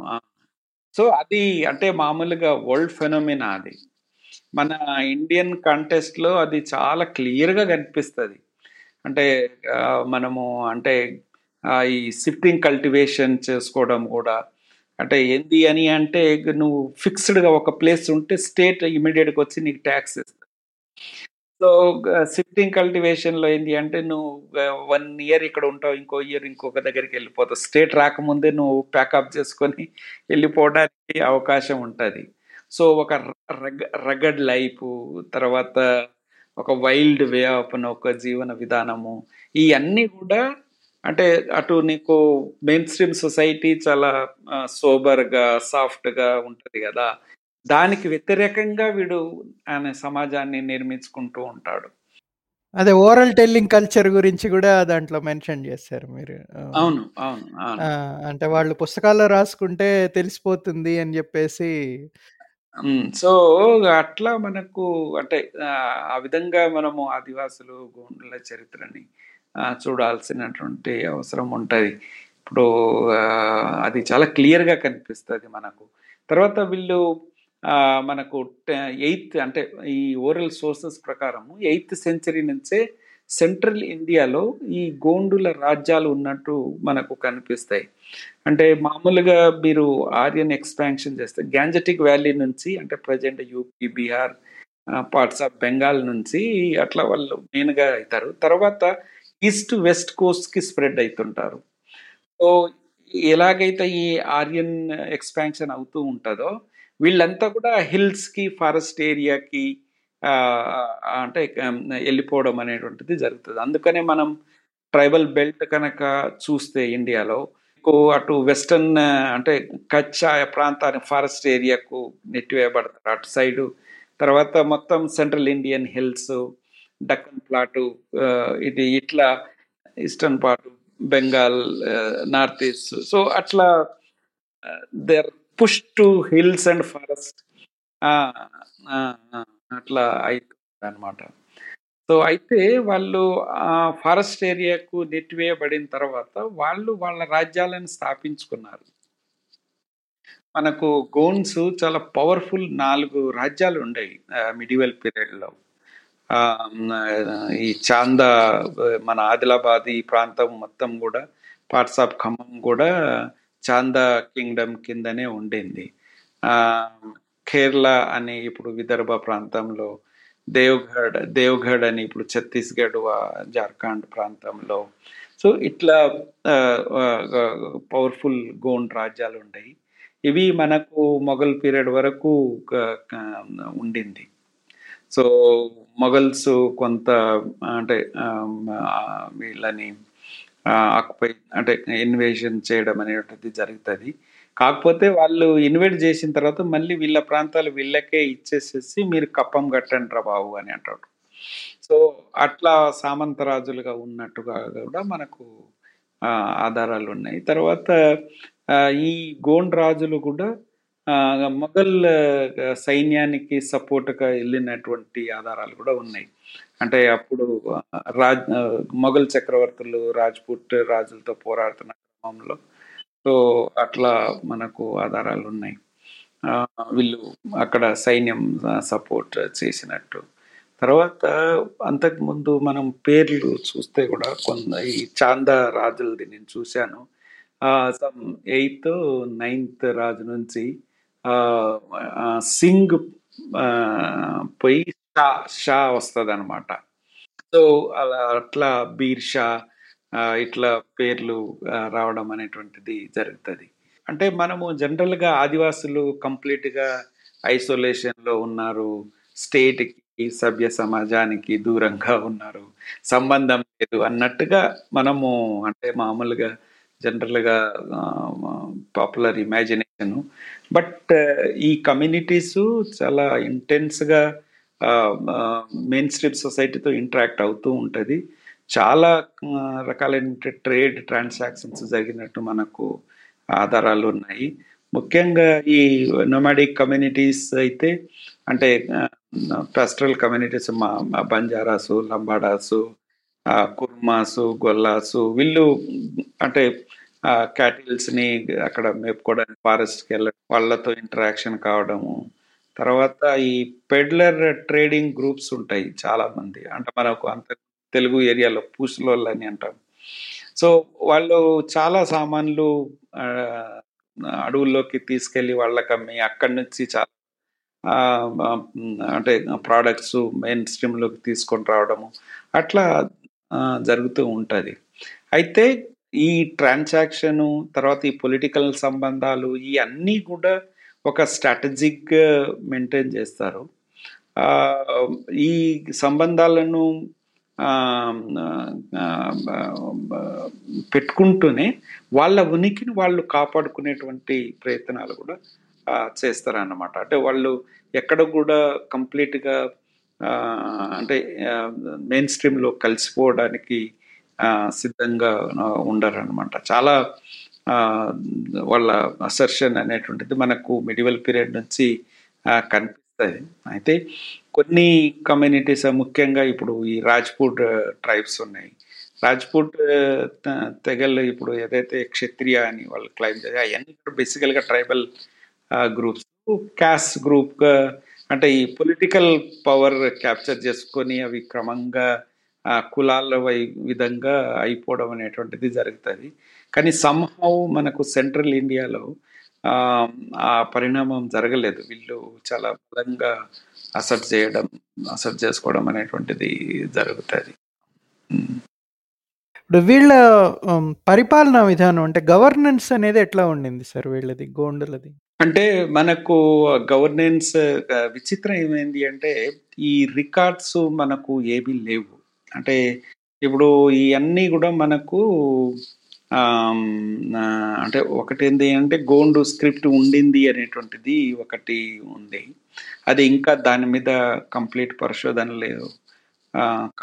S2: సో అది అంటే మామూలుగా వరల్డ్ ఫెనోమినా అది. మన ఇండియన్ కాంటెస్ట్లో అది చాలా క్లియర్గా కనిపిస్తుంది. అంటే మనము అంటే ఈ సిఫ్టింగ్ కల్టివేషన్ చేసుకోవడం కూడా. అంటే ఏంది అని అంటే నువ్వు ఫిక్స్డ్గా ఒక ప్లేస్ ఉంటే స్టేట్ ఇమీడియట్గా వచ్చి నీకు ట్యాక్స్ సో షిఫ్టింగ్ కల్టివేషన్లో ఏంటి అంటే నువ్వు uh, వన్ ఇయర్ ఇక్కడ ఉంటావు ఇంకో ఇయర్ ఇంకొక దగ్గరికి వెళ్ళిపోతావు. స్టేట్ రాకముందే నువ్వు ప్యాకప్ చేసుకొని వెళ్ళిపోవడానికి అవకాశం ఉంటుంది. సో ఒక రగడ్ లైఫ్ తర్వాత ఒక వైల్డ్ వే ఆఫ్ ఒక జీవన విధానము ఇవన్నీ కూడా అంటే అటు నీకు మెయిన్ స్ట్రీమ్ సొసైటీ చాలా uh, సోబర్గా సాఫ్ట్గా ఉంటుంది కదా. దానికి వ్యతిరేకంగా వీడు ఆయన సమాజాన్ని నిర్మించుకుంటూ ఉంటాడు.
S1: అదే ఓరల్ టెల్లింగ్ కల్చర్ గురించి కూడా దాంట్లో మెన్షన్ చేశారు మీరు.
S2: అవును అవును
S1: అంటే వాళ్ళు పుస్తకాల్లో రాసుకుంటే తెలిసిపోతుంది అని చెప్పేసి.
S2: సో అట్లా మనకు అంటే ఆ, విధంగా మనము ఆదివాసులు గోండుల చరిత్రని చూడాల్సినటువంటి అవసరం ఉంటుంది. ఇప్పుడు అది చాలా క్లియర్గా కనిపిస్తుంది మనకు. తర్వాత వీళ్ళు మనకు ఎయిత్ అంటే ఈ ఓరల్ సోర్సెస్ ప్రకారము ఎయిత్ సెంచరీ నుంచే సెంట్రల్ ఇండియాలో ఈ గోండుల రాజ్యాలు ఉన్నట్టు మనకు కనిపిస్తాయి. అంటే మామూలుగా మీరు ఆర్యన్ ఎక్స్పాన్షన్ చేస్తే గ్యాంజెటిక్ వ్యాలీ నుంచి అంటే present UP Bihar parts of Bengal నుంచి అట్లా వాళ్ళు మెయిన్గా అవుతారు. తర్వాత ఈస్ట్ వెస్ట్ కోస్ట్కి స్ప్రెడ్ అవుతుంటారు. సో ఎలాగైతే ఈ ఆర్యన్ ఎక్స్పాన్షన్ అవుతూ ఉంటుందో వీళ్ళంతా కూడా హిల్స్కి ఫారెస్ట్ ఏరియాకి అంటే వెళ్ళిపోవడం అనేటువంటిది జరుగుతుంది. అందుకనే మనం ట్రైబల్ బెల్ట్ కనుక చూస్తే ఇండియాలో అటు వెస్టర్న్ అంటే కచ్ ఆ ప్రాంతాన్ని ఫారెస్ట్ ఏరియాకు నెట్టివేయబడతారు. అటు సైడు తర్వాత మొత్తం central Indian hills Deccan plateau ఇది ఇట్లా eastern part Bengal north east so అట్లా there push to hills and forest అట్లా అవుతుంది అనమాట సో అయితే వాళ్ళు ఆ ఫారెస్ట్ ఏరియాకు నెట్టివేయబడిన తర్వాత వాళ్ళు వాళ్ళ రాజ్యాలను స్థాపించుకున్నారు. మనకు గోన్స్ చాలా పవర్ఫుల్ నాలుగు రాజ్యాలు ఉండేవి మిడివల్ పీరియడ్లో ఈ చాంద మన ఆదిలాబాద్ ఈ ప్రాంతం మొత్తం కూడా పార్ట్స్ ఆఫ్ ఖమ్మం కూడా చాందా కింగ్డమ్ కిందనే ఉండింది. కేరళ అని ఇప్పుడు విదర్భ ప్రాంతంలో దేవ్గఢ్ దేవ్గఢ్ అని ఇప్పుడు ఛత్తీస్గఢ్ వా- జార్ఖండ్ ప్రాంతంలో. సో ఇట్లా పవర్ఫుల్ గోండ్ రాజ్యాలు ఉండేవి ఇవి మనకు మొఘల్ పీరియడ్ వరకు ఉండింది. సో మొఘల్స్ కొంత అంటే వీళ్ళని ఆక్యుపై అంటే ఇన్వేషన్ చేయడం అనేటువంటిది జరుగుతుంది. కాకపోతే వాళ్ళు ఇన్వైట్ చేసిన తర్వాత మళ్ళీ వీళ్ళ ప్రాంతాలు వీళ్ళకే ఇచ్చేసేసి మీరు కప్పం కట్టండి రా బాబు అని అంటాడు సో అట్లా సామంతరాజులుగా ఉన్నట్టుగా కూడా మనకు ఆధారాలు ఉన్నాయి. తర్వాత ఈ గోండ్ రాజులు కూడా మొఘల్ సైన్యానికి సపోర్ట్గా వెళ్ళినటువంటి ఆధారాలు కూడా ఉన్నాయి. అంటే అప్పుడు రాజ్ మొఘల్ చక్రవర్తులు రాజ్పుట్ రాజులతో పోరాడుతున్న క్రమంలో సో అట్లా మనకు ఆధారాలు ఉన్నాయి. వీళ్ళు అక్కడ సైన్యం సపోర్ట్ చేసినట్టు. తర్వాత అంతకుముందు మనం పేర్లు చూస్తే కూడా కొంత ఈ చాందా రాజులది నేను చూశాను. సమ్ ఎయిత్ నైన్త్ రాజు నుంచి సింగ్ పోయి షా షా వస్తుంది అనమాట సో అలా అట్లా బీర్ షా ఇట్లా పేర్లు రావడం అనేటువంటిది జరుగుతుంది. అంటే మనము జనరల్గా ఆదివాసులు కంప్లీట్గా ఐసోలేషన్లో ఉన్నారు స్టేట్కి సభ్య సమాజానికి దూరంగా ఉన్నారు సంబంధం లేదు అన్నట్టుగా మనము అంటే మామూలుగా జనరల్గా పాపులర్ ఇమాజినేషన్ బట్ uh, ఈ కమ్యూనిటీస్ చాలా ఇంటెన్స్గా uh, uh, మెయిన్ స్ట్రీమ్ సొసైటీతో ఇంటరాక్ట్ అవుతూ ఉంటుంది. చాలా రకాలైన ట్రేడ్ ట్రాన్సాక్షన్స్ జరిగినట్టు మనకు ఆధారాలు ఉన్నాయి. ముఖ్యంగా ఈ నొమాడిక్ కమ్యూనిటీస్ అయితే అంటే పెస్ట్రల్ కమ్యూనిటీస్ మా బంజారాసు లంబాడాసు కుర్మాసు గొల్లాసు వీళ్ళు అంటే క్యాటిల్స్ని అక్కడ మేపుకోవడానికి ఫారెస్ట్కి వెళ్ళడం వాళ్ళతో ఇంటరాక్షన్ కావడము. తర్వాత ఈ పెడ్లర్ ట్రేడింగ్ గ్రూప్స్ ఉంటాయి చాలామంది. అంటే మనకు అంత తెలుగు ఏరియాలో పూసలోళ్ళు అని అంటాం. సో వాళ్ళు చాలా సామాన్లు అడవుల్లోకి తీసుకెళ్ళి వాళ్ళకి అమ్మి అక్కడి నుంచి చాలా అంటే ప్రోడక్ట్స్ మెయిన్ స్ట్రీమ్లోకి తీసుకొని రావడము. అట్లా జరుగుతూ ఉంటుంది. అయితే ఈ ట్రాన్సాక్షను తర్వాత ఈ పొలిటికల్ సంబంధాలు ఈ అన్నీ కూడా ఒక స్ట్రాటజిక్ మెయింటైన్ చేస్తారు. ఈ సంబంధాలను పెట్టుకుంటూనే వాళ్ళ ఉనికిని వాళ్ళు కాపాడుకునేటువంటి ప్రయత్నాలు కూడా చేస్తారన్నమాట. అంటే వాళ్ళు ఎక్కడ కూడా కంప్లీట్గా అంటే మెయిన్ స్ట్రీమ్లో కలిసిపోవడానికి సిద్ధంగా ఉండరు అనమాట చాలా వాళ్ళ అసర్షన్ అనేటువంటిది మనకు మిడివల్ పీరియడ్ నుంచి కనిపిస్తుంది. అయితే కొన్ని కమ్యూనిటీస్ ముఖ్యంగా ఇప్పుడు ఈ రాజ్పూట్ ట్రైబ్స్ ఉన్నాయి. రాజ్పూట్ తెగలు ఇప్పుడు ఏదైతే క్షత్రియ అని వాళ్ళు క్లైమ్ చేయాలి అవన్నీ కూడా బేసికల్గా ట్రైబల్ గ్రూప్స్ క్యాస్ట్ గ్రూప్గా అంటే ఈ పొలిటికల్ పవర్ క్యాప్చర్ చేసుకొని అవి క్రమంగా కులాల వై విధంగా అయిపోవడం అనేటువంటిది జరుగుతుంది. కానీ సంహౌ మనకు సెంట్రల్ ఇండియాలో ఆ, పరిణామం జరగలేదు. వీళ్ళు చాలా బలంగా అసెప్ట్ చేయడం అసెప్ట్ చేసుకోవడం అనేటువంటిది జరుగుతుంది.
S1: ఇప్పుడు వీళ్ళ పరిపాలనా విధానం అంటే గవర్నెన్స్ అనేది ఎట్లా ఉండింది సార్ వీళ్ళది గోండులది?
S2: అంటే మనకు గవర్నెన్స్ విచిత్రం ఏమైంది అంటే ఈ రికార్డ్స్ మనకు ఏమీ లేవు. అంటే ఇప్పుడు ఇవన్నీ కూడా మనకు అంటే ఒకటి ఏంటి అంటే గోండు స్క్రిప్ట్ ఉండింది అనేటువంటిది ఒకటి ఉంది. అది ఇంకా దాని మీద కంప్లీట్ పరిశోధన లేదు.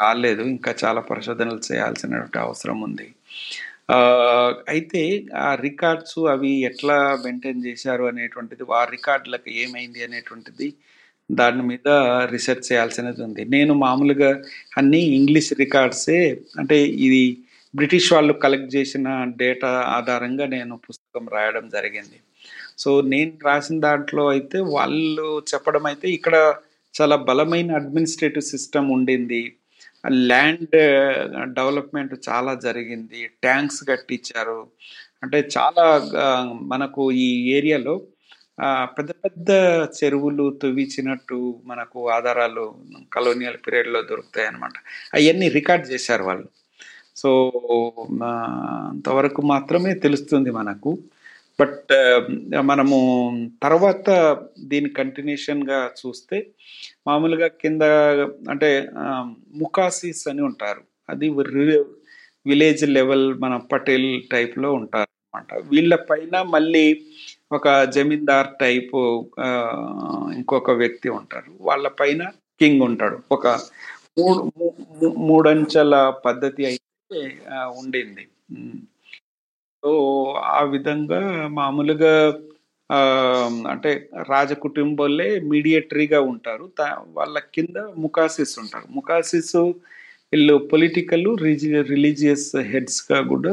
S2: కాలేదు. ఇంకా చాలా పరిశోధనలు చేయాల్సినటువంటి అవసరం ఉంది. అయితే ఆ రికార్డ్స్ అవి ఎట్లా మెయింటైన్ చేశారు అనేటువంటిది ఆ రికార్డులకు ఏమైంది అనేటువంటిది దాని మీద రీసెర్చ్ చేయాల్సినది ఉంది. నేను మామూలుగా అన్ని ఇంగ్లీష్ రికార్డ్సే అంటే ఇది బ్రిటిష్ వాళ్ళు కలెక్ట్ చేసిన డేటా ఆధారంగా నేను పుస్తకం రాయడం జరిగింది. సో నేను రాసిన దాంట్లో అయితే వాళ్ళు చెప్పడం అయితే ఇక్కడ చాలా బలమైన అడ్మినిస్ట్రేటివ్ సిస్టమ్ ఉండింది. ల్యాండ్ డెవలప్మెంట్ uh, చాలా జరిగింది. ట్యాంక్స్ కట్టించారు. అంటే చాలా uh, మనకు ఈ ఏరియాలో పెద్ద పెద్ద చెరువులు తవ్వించినట్టు మనకు ఆధారాలు కలోనియల్ పీరియడ్లో దొరుకుతాయి అన్నమాట అవన్నీ రికార్డ్ చేశారు వాళ్ళు. సో అంతవరకు మాత్రమే తెలుస్తుంది మనకు. బట్ మనము తర్వాత దీని కంటిన్యూషన్గా చూస్తే మామూలుగా కింద అంటే ముకాసిస్ అని ఉంటారు. అది విలేజ్ లెవెల్ మన పటేల్ టైప్లో ఉంటారు అనమాట వీళ్ళ పైన మళ్ళీ ఒక జమీందార్ టైప్ ఇంకొక వ్యక్తి ఉంటారు వాళ్ళ పైన కింగ్ ఉంటాడు. ఒక మూడు మూడంచెల పద్ధతి అయితే ఉండింది. సో ఆ విధంగా మామూలుగా అంటే రాజ కుటుంబాలే మీడియేటరీగా ఉంటారు. వాళ్ళ కింద ముకాసిస్ ఉంటారు. ముకాసిస్ వీళ్ళు పొలిటికల్ రిలీజియస్ హెడ్స్గా కూడా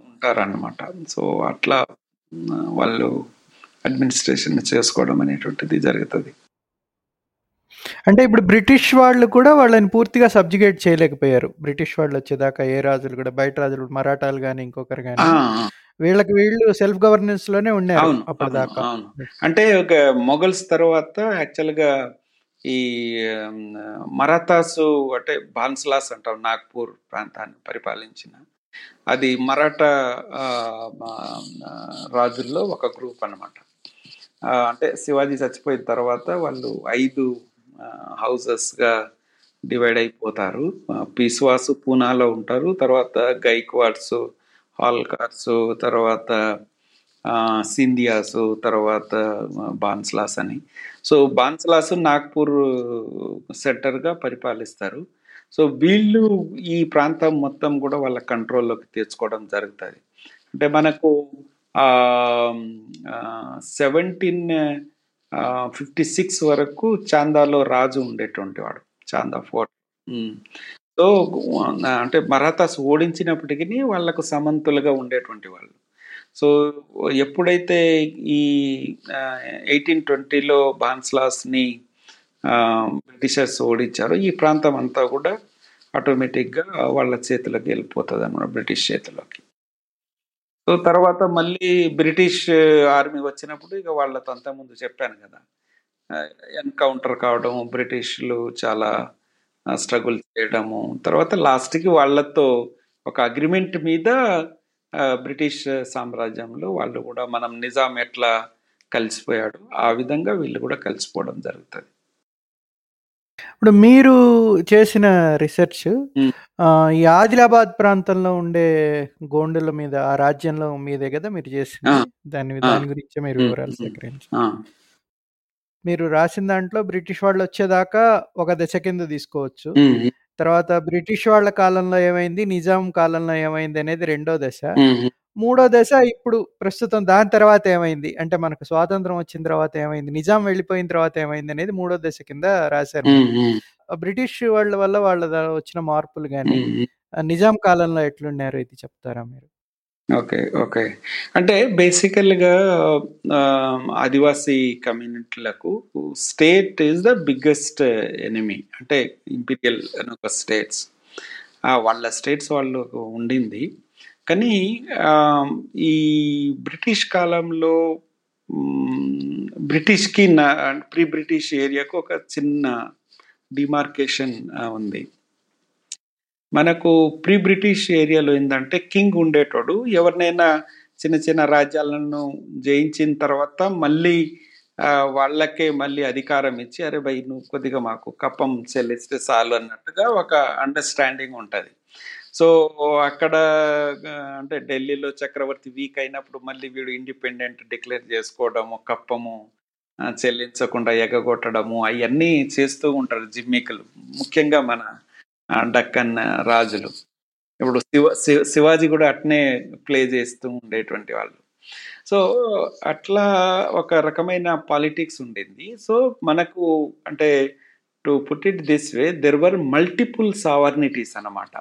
S2: ఉంటారన్నమాట. సో అట్లా వాళ్ళు అడ్మినిస్ట్రేషన్ చేసుకోవడం అనేటువంటిది జరుగుతుంది.
S1: అంటే ఇప్పుడు బ్రిటిష్ వాళ్ళు కూడా వాళ్ళని పూర్తిగా సబ్జిగేట్ చేయలేకపోయారు. బ్రిటిష్ వాళ్ళు వచ్చేదాకా ఏ రాజులు కూడా బయట రాజులు మరాఠాలు కానీ ఇంకొకరు కానీ వీళ్ళకి వీళ్ళు సెల్ఫ్ గవర్నెన్స్లోనే ఉన్నారు అప్పటిదాకా.
S2: అంటే ఒక మొఘల్స్ తర్వాత యాక్చువల్గా ఈ ఉమ్, మరాఠాస్ అంటే బాన్స్లాస్ అంటాం నాగ్పూర్ ప్రాంతాన్ని పరిపాలించిన అది మరాఠా రాజుల్లో ఒక గ్రూప్ అనమాట అంటే శివాజీ చచ్చిపోయిన తర్వాత వాళ్ళు ఐదు హౌసెస్గా డివైడ్ అయిపోతారు. పిస్వాసు పూనాలో ఉంటారు. తర్వాత గైక్వాడ్స్ హాల్కార్స్ తర్వాత సింధియాస్ తర్వాత బాన్స్లాస్ అని. సో బాన్స్లాస్ నాగ్పూర్ సెంటర్గా పరిపాలిస్తారు. సో వీళ్ళు ఈ ప్రాంతం మొత్తం కూడా వాళ్ళ కంట్రోల్లోకి తెచ్చుకోవడం జరుగుతుంది. అంటే మనకు సెవెంటీన్ ఫిఫ్టీ సిక్స్ వరకు చాందాలో రాజు ఉండేటువంటి వాడు చాందా ఫోర్ట్. సో అంటే మరాఠాస్ ఓడించినప్పటికీ వాళ్ళకు సమంతులుగా ఉండేటువంటి వాళ్ళు. సో ఎప్పుడైతే ఈ ఎయిటీన్ ట్వంటీలో బాన్స్లాస్ని బ్రిటిషర్స్ ఓడించారో. ఈ ప్రాంతం అంతా కూడా ఆటోమేటిక్గా వాళ్ళ చేతిలోకి వెళ్ళిపోతుంది అనమాట బ్రిటిష్ చేతిలోకి. సో తర్వాత మళ్ళీ బ్రిటిష్ ఆర్మీ వచ్చినప్పుడు ఇక వాళ్ళతో అంత ముందు చెప్పాను కదా ఎన్కౌంటర్ కావడం బ్రిటిష్లు చాలా స్ట్రగుల్ చేయడము తర్వాత లాస్ట్కి వాళ్ళతో ఒక అగ్రిమెంట్ మీద బ్రిటిష్ సామ్రాజ్యంలో వాళ్ళు కూడా మనం నిజాం ఎట్లా కలిసిపోయాడు ఆ విధంగా వీళ్ళు కూడా కలిసిపోవడం జరుగుతుంది.
S1: ఇప్పుడు మీరు చేసిన రీసెర్చ్. ఆ, ఈ ఆదిలాబాద్ ప్రాంతంలో ఉండే గోండుల మీద ఆ రాజ్యంలో మీదే కదా మీరు చేసింది
S2: ఆ.
S1: దాని
S2: ఆ.
S1: దాని గురించే మీరు. వివరాలు. సేకరించి
S2: ఆ,
S1: మీరు రాసిన దాంట్లో బ్రిటిష్ వాళ్ళు వచ్చేదాకా ఒక దశ కింద తీసుకోవచ్చు
S2: ఉమ్,
S1: తర్వాత బ్రిటిష్ వాళ్ళ కాలంలో ఏమైంది నిజాం కాలంలో ఏమైంది అనేది రెండో దశ
S2: ఉమ్,
S1: మూడో దశ ఇప్పుడు ప్రస్తుతం దాని తర్వాత ఏమైంది? అంటే మనకు స్వాతంత్రం వచ్చిన తర్వాత ఏమైంది? నిజాం వెళ్ళిపోయిన తర్వాత ఏమైంది అనేది మూడో దశ కింద రాశారు. బ్రిటిష్ వాళ్ళ వల్ల వాళ్ళ వచ్చిన మార్పులు కానీ. నిజాం కాలంలో ఎట్లున్నారు ఇది చెప్తారా మీరు?
S2: Okay okay. అంటే బేసికల్గా Adivasi కమ్యూనిటీలకు state is the biggest enemy. అంటే ఇంపీరియల్ ఒక స్టేట్స్. వాళ్ళ స్టేట్స్ వాళ్ళు ఉండింది. కానీ ఈ బ్రిటిష్ కాలంలో బ్రిటిష్కి నా ప్రీ బ్రిటిష్ ఏరియాకు ఒక చిన్న డిమార్కేషన్ ఉంది. మనకు ప్రీ బ్రిటిష్ ఏరియాలో ఏంటంటే కింగ్ ఉండేటోడు. ఎవరినైనా చిన్న చిన్న రాజ్యాలను జయించిన తర్వాత మళ్ళీ వాళ్ళకే మళ్ళీ అధికారం ఇచ్చి అరే భయ్ నువ్వు కొద్దిగా మాకు కప్పం చెల్లిస్తే చాలు అన్నట్టుగా ఒక అండర్స్టాండింగ్ ఉంటుంది. సో అక్కడ అంటే ఢిల్లీలో చక్రవర్తి వీక్ అయినప్పుడు మళ్ళీ వీడు ఇండిపెండెంట్ డిక్లేర్ చేసుకోవడము కప్పము చెల్లించకుండా ఎగగొట్టడము అవన్నీ చేస్తూ ఉంటారు జిమ్మికలు ముఖ్యంగా మన డక్కన్ రాజులు. ఇప్పుడు శివ శివ- శివాజీ కూడా అట్నే ప్లే చేస్తూ ఉండేటువంటి వాళ్ళు. సో అట్లా ఒక రకమైన పాలిటిక్స్ ఉండింది. సో మనకు అంటే to put it this way there were multiple sovereignties అన్నమాట.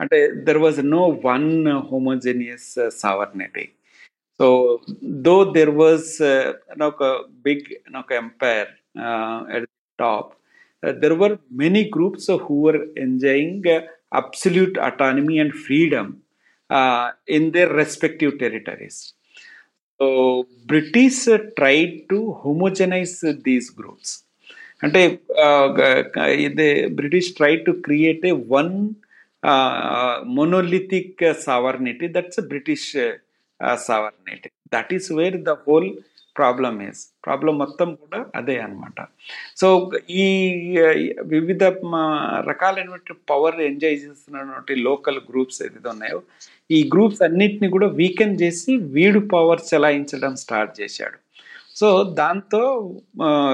S2: and uh, there was no one homogeneous uh, sovereignty. So though there was uh, a big you empire uh, at the top, there were many groups who were enjoying absolute autonomy and freedom in their respective territories. So British tried to homogenize these groups. The British tried to create a one monolithic one that's British sovereignty that is where the whole problem is problem మొత్తం కూడా అదే అన్నమాట. So ఈ వివిధ రకాలైనటువంటి power enjoy చేస్తున్నటువంటి local groups ఏదైతే ఉన్నాయో ఈ గ్రూప్స్ అన్నిటిని కూడా వీకెన్ చేసి వీడు పవర్ చెలాయించడం స్టార్ట్ చేశాడు. సో దాంతో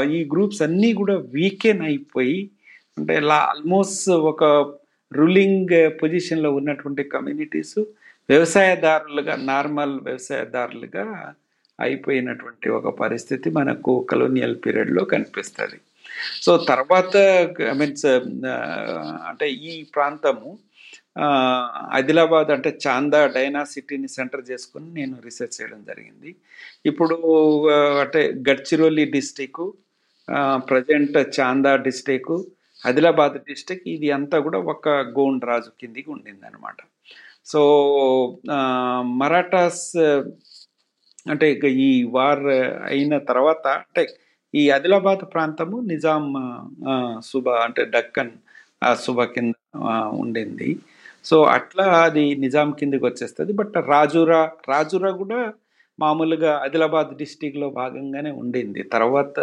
S2: ఈ గ్రూప్స్ అన్నీ కూడా వీకెన్ అయిపోయి అంటే ఇలా ఆల్మోస్ట్ ఒక రూలింగ్ పొజిషన్లో uh, ఉన్నటువంటి కమ్యూనిటీస్ వ్యవసాయదారులుగా నార్మల్ వ్యవసాయదారులుగా అయిపోయినటువంటి ఒక పరిస్థితి మనకు కలోనియల్ పీరియడ్లో కనిపిస్తుంది. సో తర్వాత ఐ మీన్స్ అంటే ఈ ప్రాంతము ఆదిలాబాద్ అంటే చాందా డైనాసిటీని సెంటర్ చేసుకుని నేను రీసెర్చ్ చేయడం జరిగింది. ఇప్పుడు అంటే Gadchiroli district present Chanda district Adilabad district ఇది అంతా కూడా ఒక గోండ్ రాజు కిందికి ఉండిందనమాట సో మరాఠాస్ అంటే ఈ వార్ అయిన తర్వాత అంటే ఈ ఆదిలాబాద్ ప్రాంతము నిజాం సుబా సుబ అంటే డక్కన్ ఆ, సుబ కింద ఉండింది. సో అట్లా అది నిజాం కిందకి వచ్చేస్తుంది. బట్ రాజురా రాజురా కూడా మామూలుగా ఆదిలాబాద్ డిస్టిక్లో భాగంగానే ఉండింది. తర్వాత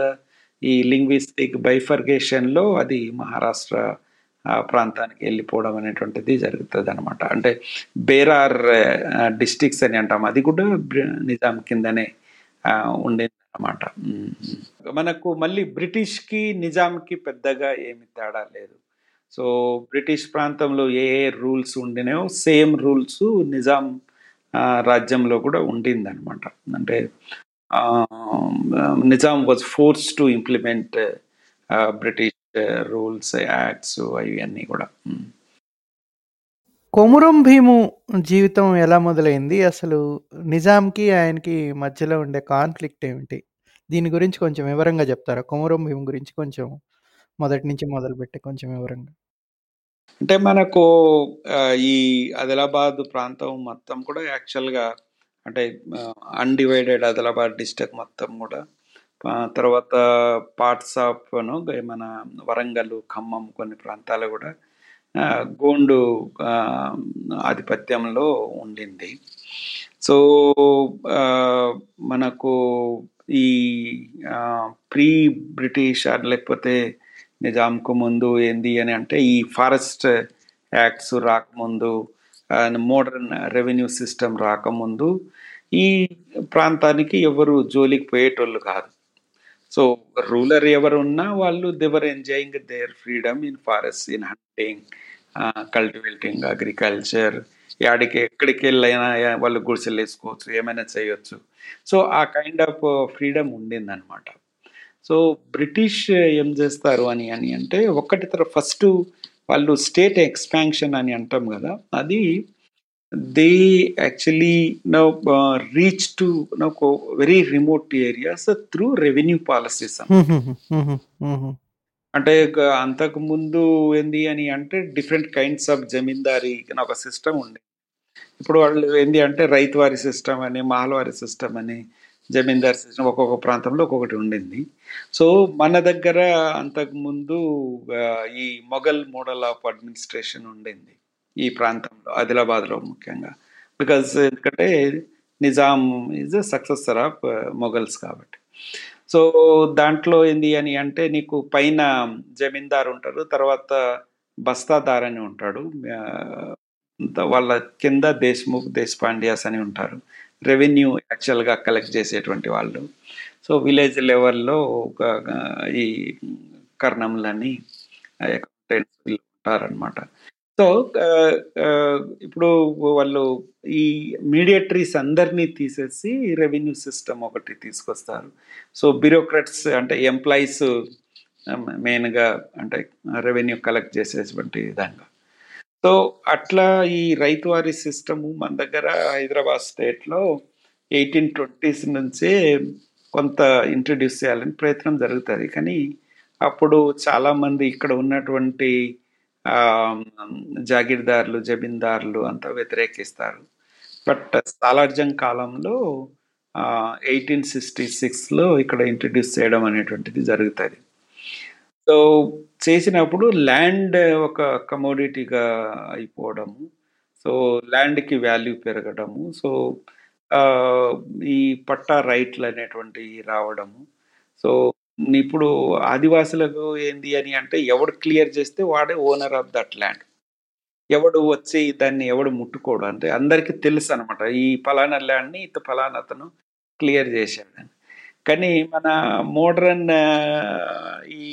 S2: ఈ లింగ్విస్టిక్ బైఫర్గేషన్లో అది మహారాష్ట్ర ప్రాంతానికి వెళ్ళిపోవడం అనేటువంటిది జరుగుతుంది అనమాట అంటే బేరార్ డిస్టిక్స్ అని అంటాం. అది కూడా నిజాం కిందనే ఉండేది అనమాట మనకు మళ్ళీ బ్రిటిష్కి నిజాంకి పెద్దగా ఏమి తేడా లేదు. సో బ్రిటిష్ ప్రాంతంలో ఏ ఏ రూల్స్ ఉండినాయో సేమ్ రూల్స్ నిజాం రాజ్యంలో కూడా ఉండిందనమాట అంటే Nizam was force to implement British rules acts అవి అన్నీ కూడా. ఉమ్.
S1: కొమురం భీము జీవితం ఎలా మొదలైంది? అసలు నిజాంకి ఆయనకి మధ్యలో ఉండే కాన్ఫ్లిక్ట్ ఏమిటి? దీని గురించి కొంచెం వివరంగా చెప్తారా? కొమురం భీము గురించి కొంచెం మొదటి నుంచి మొదలుపెట్టి కొంచెం వివరంగా.
S2: అంటే మనకు ఈ ఆదిలాబాద్ ప్రాంతం మొత్తం కూడా యాక్చువల్గా అంటే అన్డివైడెడ్ ఆదిలాబాద్ డిస్ట్రిక్ట్ మొత్తం కూడా. తర్వాత పార్ట్స్ ఆఫ్ మన వరంగల్ ఖమ్మం కొన్ని ప్రాంతాలు కూడా గోండు ఆధిపత్యంలో ఉండింది. సో మనకు ఈ ప్రీ బ్రిటిష్ లేకపోతే నిజాంకు ముందు ఏంది అని అంటే ఈ ఫారెస్ట్ యాక్ట్స్ రాకముందు మోడర్న్ రెవెన్యూ సిస్టమ్ రాకముందు ఈ ప్రాంతానికి ఎవరు జోలికి పోయేటోళ్ళు కాదు. సో రూలర్ ఎవరు ఉన్నా వాళ్ళు they were enjoying their freedom in forest in hunting cultivating agriculture యాడికి ఎక్కడికి వెళ్ళైనా వాళ్ళు గుడిసెలు వేసుకోవచ్చు ఏమైనా చేయొచ్చు. సో ఆ కైండ్ ఆఫ్ ఫ్రీడమ్ ఉండిందనమాట సో బ్రిటిష్ ఏం చేస్తారు అని అని అంటే ఒక్కటి తర్వాత ఫస్ట్ వాళ్ళు స్టేట్ ఎక్స్పాన్షన్ అని అంటాం కదా అది they actually no reach to no very remote areas through revenue policies
S1: hmm hmm hmm హ్మ్ హ్మ్ హ్మ్.
S2: అంటే అంతకు ముందు ఏంది అని అంటే డిఫరెంట్ కైండ్స్ ఆఫ్ జమీందారీ అని ఒక సిస్టమ్ ఉంది ఇప్పుడు వాళ్ళు ఏంది అంటే రైతువారి సిస్టమ్ అని మాలవారి సిస్టమ్ అని జమీందార్ సిస్టమ్ ఒక్కొక్క ప్రాంతంలో ఒక్కొక్కటి ఉండింది. సో మన దగ్గర అంతకు ముందు ఆ, ఈ మొఘల్ మోడల్ ఆఫ్ అడ్మినిస్ట్రేషన్ ఉండింది. ఈ ప్రాంతంలో ఆదిలాబాద్లో ముఖ్యంగా. బికాజ్ ఎందుకంటే Nizam is successor of Mughals కాబట్టి. సో దాంట్లో ఏంది అని అంటే నీకు పైన జమీందార్ ఉంటారు తర్వాత బస్తాదార్ అని ఉంటాడు వాళ్ళ కింద దేశ్ముఖ్ దేశపాండ్యాస్ అని ఉంటారు. రెవెన్యూ యాక్చువల్గా కలెక్ట్ చేసేటువంటి వాళ్ళు. సో విలేజ్ లెవెల్లో ఒక ఈ కర్ణంలని అకౌంటెంట్స్ వీళ్ళు ఉంటారనమాట సో ఇప్పుడు వాళ్ళు ఈ మీడియేటరీస్ అందరినీ తీసేసి రెవెన్యూ సిస్టమ్ ఒకటి తీసుకొస్తారు. సో బ్యూరోక్రాట్స్ అంటే ఎంప్లాయీస్ మెయిన్గా అంటే రెవెన్యూ కలెక్ట్ చేసేటువంటి విధంగా సో అట్లా ఈ రైతువారి సిస్టము మన దగ్గర హైదరాబాద్ స్టేట్లో ఎయిటీన్ ట్వంటీస్ నుంచే కొంత ఇంట్రడ్యూస్ చేయాలని ప్రయత్నం జరుగుతుంది. కానీ అప్పుడు చాలామంది ఇక్కడ ఉన్నటువంటి జాగీర్దారులు జమీందారులు అంతా వ్యతిరేకిస్తారు. బట్ సాలార్జంగ్ కాలంలో ఎయిటీన్ సిక్స్టీ సిక్స్లో ఇక్కడ ఇంట్రడ్యూస్ చేయడం అనేటువంటిది జరుగుతుంది. సో చేసినప్పుడు ల్యాండ్ ఒక కమోడిటీగా అయిపోవడము సో ల్యాండ్కి వాల్యూ పెరగడము సో ఈ పట్టా రైట్లు అనేటువంటివి రావడము సో ఇప్పుడు ఆదివాసులకు ఏంది అని అంటే ఎవడు క్లియర్ చేస్తే వాడే ఓనర్ ఆఫ్ దట్ ల్యాండ్. ఎవడు వచ్చి దాన్ని ఎవడు ముట్టుకోడు అంటే అందరికీ తెలుసు అనమాట ఈ ఫలానా ల్యాండ్ని ఇత ఫలానా అతను క్లియర్ చేశాడని కానీ మన మోడర్న్ ఈ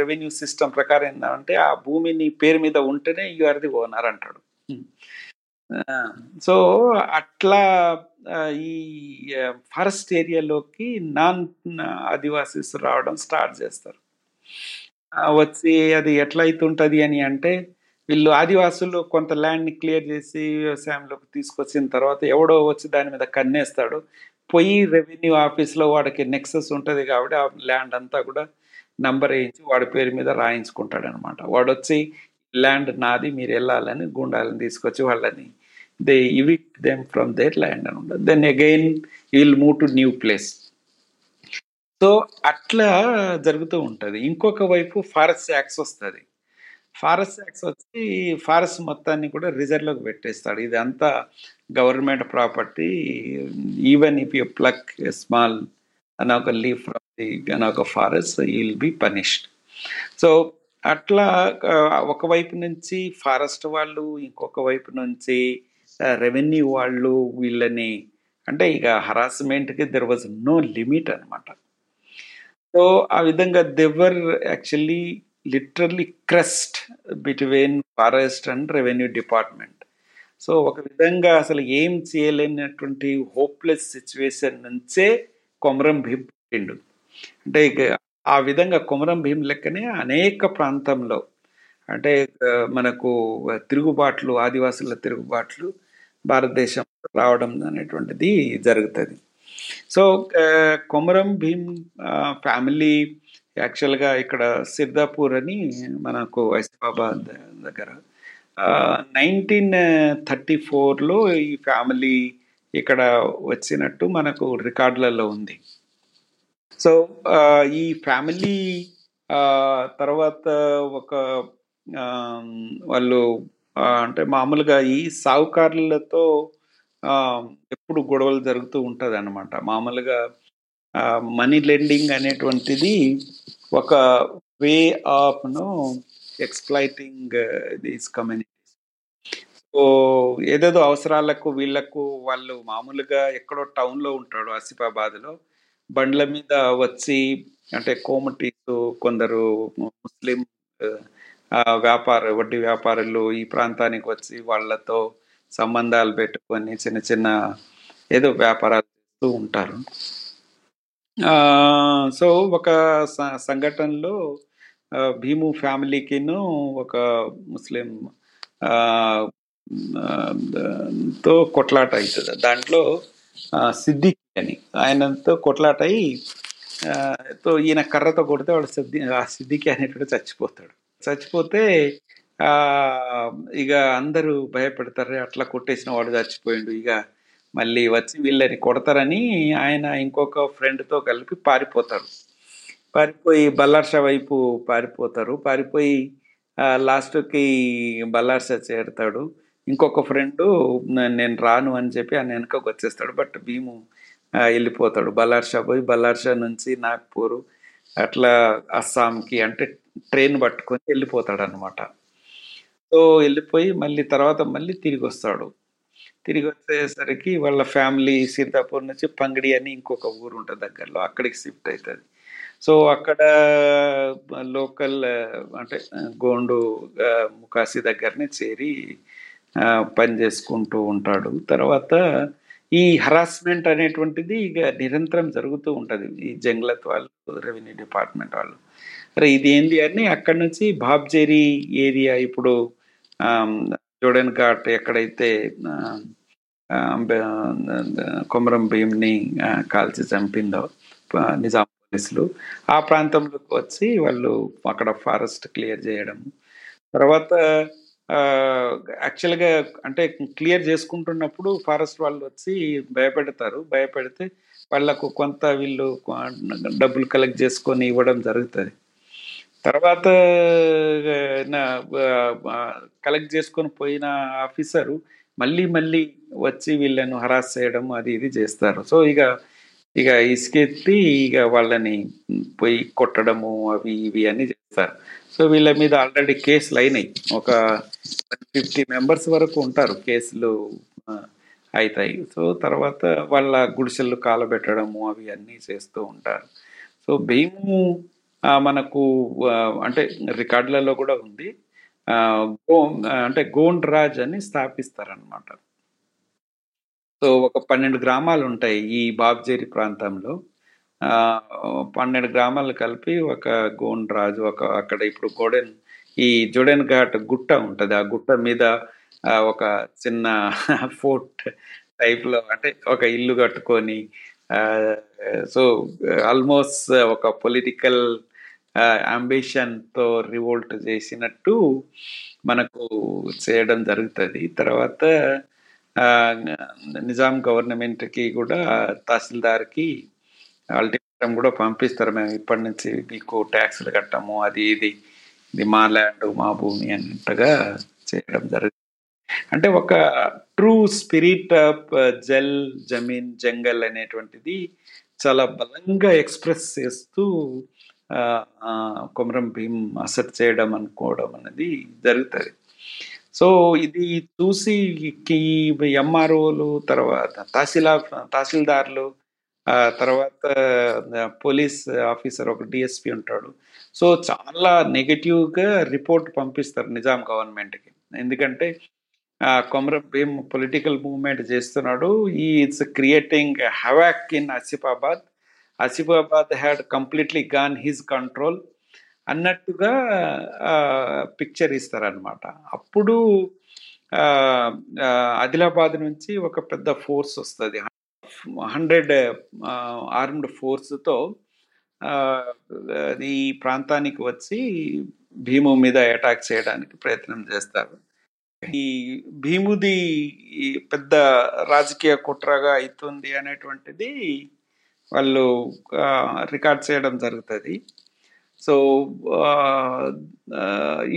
S2: రెవెన్యూ సిస్టమ్ ప్రకారం ఏంటంటే ఆ భూమిని పేరు మీద ఉంటేనే యు ఆర్ ది ఓనర్ అంటాడు. సో అట్లా ఈ ఫారెస్ట్ ఏరియాలోకి నాన్ ఆదివాసీస్ రావడం స్టార్ట్ చేస్తారు. వచ్చి అది ఎట్లా అవుతుంటుంది అని అంటే వీళ్ళు ఆదివాసులు కొంత ల్యాండ్ని క్లియర్ చేసి వ్యవసాయంలోకి తీసుకొచ్చిన తర్వాత ఎవడో వచ్చి దాని మీద కన్నేస్తాడు. పోయి రెవెన్యూ ఆఫీస్లో వాడికి నెక్సెస్ ఉంటుంది కాబట్టి ఆ ల్యాండ్ అంతా కూడా నంబర్ వేయించి వాడి పేరు మీద రాయించుకుంటాడు అనమాట వాడు వచ్చి ల్యాండ్ నాది మీరు వెళ్ళాలని గుండాలని తీసుకొచ్చి వాళ్ళని they evict them from their land అనమాట then again will move to new place so అట్లా జరుగుతూ ఉంటుంది. ఇంకొక వైపు ఫారెస్ట్ యాక్స్ వస్తుంది. ఫారెస్ట్ యాక్స్ వచ్చి ఫారెస్ట్ మొత్తాన్ని కూడా రిజర్వ్లోకి పెట్టేస్తాడు. ఇది అంతా government property. Even if you pluck small అని ఒక లీవ్ ఫ్రమ్ ది అని ఒక forest will be punished so అట్లా ఒక ఒకవైపు నుంచి ఫారెస్ట్ వాళ్ళు ఇంకొక వైపు నుంచి రెవెన్యూ వాళ్ళు వీళ్ళని అంటే ఇక హరాస్మెంట్కి దెర్ వాజ్ నో లిమిట్ అనమాట సో ఆ విధంగా they were actually literally crushed between forest and revenue department so ఒక విధంగా అసలు ఏం చేయలేనటువంటి హోప్లెస్ సిచ్యువేషన్ నుంచే కొమరం భీం పుట్టిండు. అంటే ఇక ఆ విధంగా కొమరం భీం లెక్కనే అనేక ప్రాంతంలో అంటే మనకు తిరుగుబాట్లు ఆదివాసుల తిరుగుబాట్లు భారతదేశం రావడం అనేటువంటిది జరుగుతుంది. సో కొమరం భీమ్ ఫ్యామిలీ యాక్చువల్గా ఇక్కడ సిద్ధాపూర్ అని మనకు హైదరాబాద్ దగ్గర నైన్టీన్ థర్టీ ఫోర్లో ఈ ఫ్యామిలీ ఇక్కడ వచ్చినట్టు మనకు రికార్డులలో ఉంది. సో ఈ ఫ్యామిలీ తర్వాత ఒక వాళ్ళు అంటే మామూలుగా ఈ సావుకారులతో ఆ, ఎప్పుడు గొడవలు జరుగుతూ ఉంటుంది అనమాట మామూలుగా మనీ లెండింగ్ అనేటువంటిది ఒక వే ఆఫ్ను ఎక్స్ప్లైటింగ్ దీస్ కమ్యూనిటీస్ సో ఏదేదో అవసరాలకు వీళ్ళకు వాళ్ళు మామూలుగా ఎక్కడో టౌన్లో ఉంటాడు ఆసిఫాబాద్లో. బండ్ల మీద వచ్చి అంటే కోమటీస్ కొందరు ముస్లిం వ్యాపార వడ్డీ వ్యాపారులు ఈ ప్రాంతానికి వచ్చి వాళ్ళతో సంబంధాలు పెట్టుకొని చిన్న చిన్న ఏదో వ్యాపారాలు చేస్తూ ఉంటారు. ఆ, సో ఒక సంఘటనలో భీము ఫ్యామిలీకిను ఒక ముస్లిం ఆ, తో కొట్లాట అవుతుంది దాంట్లో ఆ, సిద్దికి అని ఆయనతో కొట్లాట అయి తో ఈయన కర్రతో కొడితే వాడు సిద్ధి ఆ సిద్దికి అనేటువంటి చచ్చిపోతాడు. చచ్చిపోతే ఇక అందరూ భయపెడతారు అట్లా కొట్టేసిన వాడు చచ్చిపోయిండు. ఇక మళ్ళీ వచ్చి వీళ్ళని కొడతారని ఆయన ఇంకొక ఫ్రెండ్తో కలిపి పారిపోతారు. పారిపోయి బల్లార్షా వైపు పారిపోతారు. పారిపోయి లాస్ట్కి బల్లార్షా చేరుతాడు. ఇంకొక ఫ్రెండ్ నేను రాను అని చెప్పి ఆయన వెనకకు వచ్చేస్తాడు. బట్ భీము వెళ్ళిపోతాడు. బల్లార్షా పోయి బల్లార్షా నుంచి నాగ్పూర్ అట్లా అస్సాంకి అంటే ట్రైన్ పట్టుకొని వెళ్ళిపోతాడు అనమాట సో వెళ్ళిపోయి మళ్ళీ తర్వాత మళ్ళీ తిరిగి వస్తాడు. తిరిగి వచ్చేసరికి వాళ్ళ ఫ్యామిలీ సీతాపూర్ నుంచి పంగడి అని ఇంకొక ఊరు ఉంటుంది దగ్గరలో అక్కడికి షిఫ్ట్ అవుతుంది సో అక్కడ లోకల్ అంటే గోండు ముకాసి దగ్గరనే చేరి పని చేసుకుంటూ ఉంటాడు. తర్వాత ఈ హరాస్మెంట్ అనేటువంటిది ఇక నిరంతరం జరుగుతూ ఉంటుంది. ఈ జంగ్లత్ వాళ్ళు రెవెన్యూ డిపార్ట్మెంట్ వాళ్ళు. అరే ఇది ఏంది అని అక్కడ నుంచి బాబ్జేరి ఏరియా ఇప్పుడు ఆమ్, జోడెన్ ఘాట్ ఎక్కడైతే కొమరం భీమ్ని కాల్చి చంపిందో నిజాం పోలీసులు ఆ ప్రాంతంలోకి వచ్చి వాళ్ళు అక్కడ ఫారెస్ట్ క్లియర్ చేయడం తర్వాత యాక్చువల్గా అంటే క్లియర్ చేసుకుంటున్నప్పుడు ఫారెస్ట్ వాళ్ళు వచ్చి భయపెడతారు. భయపెడితే వాళ్ళకు కొంత వీళ్ళు డబ్బులు కలెక్ట్ చేసుకొని ఇవ్వడం జరుగుతుంది. తర్వాత కలెక్ట్ చేసుకొని పోయిన ఆఫీసరు మళ్ళీ మళ్ళీ వచ్చి వీళ్ళను హరాస్ చేయడం అది ఇది చేస్తారు. సో ఇక ఇక ఇసుకెత్తి ఇక వాళ్ళని పోయి కొట్టడము అవి ఇవి అన్ని చేస్తారు. సో వీళ్ళ మీద ఆల్రెడీ కేసులు అయినాయి. ఒక ఫిఫ్టీ మెంబర్స్ వరకు ఉంటారు కేసులు అవుతాయి సో తర్వాత వాళ్ళ గుడిసెలు కాలబెట్టడము అవి అన్నీ చేస్తూ ఉంటారు. సో భీము మనకు అంటే రికార్డులలో కూడా ఉంది. ఆ, అంటే గోండ్ రాజ్ అని స్థాపిస్తారనమాట సో ఒక పన్నెండు గ్రామాలు ఉంటాయి ఈ బాబ్జేరి ప్రాంతంలో. ఆ, పన్నెండు గ్రామాలు కలిపి ఒక గోండ్ రాజు ఒక అక్కడ ఇప్పుడు గోడెన్ ఈ జుడెన్ ఘాట్ గుట్ట ఉంటుంది. ఆ గుట్ట మీద ఒక చిన్న ఫోర్ట్ టైప్లో అంటే ఒక ఇల్లు కట్టుకొని సో ఆల్మోస్ట్ ఒక పొలిటికల్ అంబిషన్తో రివోల్ట్ చేసినట్టు మనకు చేయడం జరుగుతుంది. తర్వాత నిజాం గవర్నమెంట్కి కూడా తహసీల్దార్కి అల్టిమేటం కూడా పంపిస్తారు. మేము ఇప్పటి నుంచి మీకు ట్యాక్సులు కట్టము అది ఇది ఇది మా ల్యాండ్ మా భూమి అన్నట్టుగా చేయడం జరుగుతుంది. అంటే ఒక true spirit of jal jameen jangal అనేటువంటిది చాలా బలంగా ఎక్స్ప్రెస్ చేస్తూ కొమరం భీం అసెట్ చేయడం అనుకోవడం అనేది జరుగుతుంది. సో ఇది చూసి ఎంఆర్ఓలు తర్వాత తహసీలా తహసీల్దార్లు తర్వాత పోలీస్ ఆఫీసర్ ఒక డిఎస్పి ఉంటాడు. సో చాలా నెగిటివ్గా రిపోర్ట్ పంపిస్తారు నిజాం గవర్నమెంట్కి. ఎందుకంటే కొమరం భీమ్ పొలిటికల్ మూవ్మెంట్ చేస్తున్నాడు. ఈ it's creating havoc in Asifabad Asifabad had completely gone his control అన్నట్టుగా పిక్చర్ ఇస్తారనమాట అప్పుడు ఆదిలాబాద్ నుంచి ఒక పెద్ద ఫోర్స్ వస్తుంది. హండ్రెడ్ ఆర్మ్డ్ ఫోర్స్తో ఈ ప్రాంతానికి వచ్చి భీము మీద అటాక్ చేయడానికి ప్రయత్నం చేస్తారు. ఈ భీముది ఈ పెద్ద రాజకీయ కుట్రగా అవుతుంది అనేటువంటిది వాళ్ళు రికార్డ్ చేయడం జరుగుతుంది. సో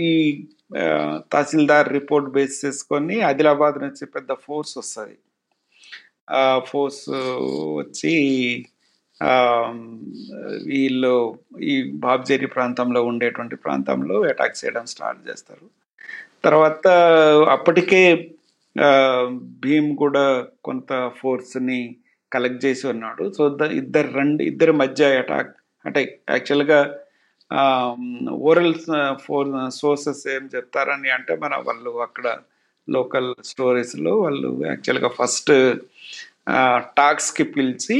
S2: ఈ తహసీల్దార్ రిపోర్ట్ బేస్ చేసుకొని ఆదిలాబాద్ నుంచి పెద్ద ఫోర్స్ వస్తుంది. ఆ ఫోర్స్ వచ్చి వీళ్ళు ఈ బాబ్జేరి ప్రాంతంలో ఉండేటువంటి ప్రాంతంలో అటాక్ చేయడం స్టార్ట్ చేస్తారు. తర్వాత అప్పటికే భీమ్ కూడా కొంత ఫోర్స్ని కలెక్ట్ చేసి ఉన్నాడు. సో ఇద్దరు రెండు ఇద్దరి మధ్య అటాక్ అంటే యాక్చువల్గా ఓరల్ ఫోర్ సోర్సెస్ ఏం చెప్తారని అంటే మన వాళ్ళు అక్కడ లోకల్ స్టోరీస్లో వాళ్ళు యాక్చువల్గా ఫస్ట్ టాక్స్కి పిలిచి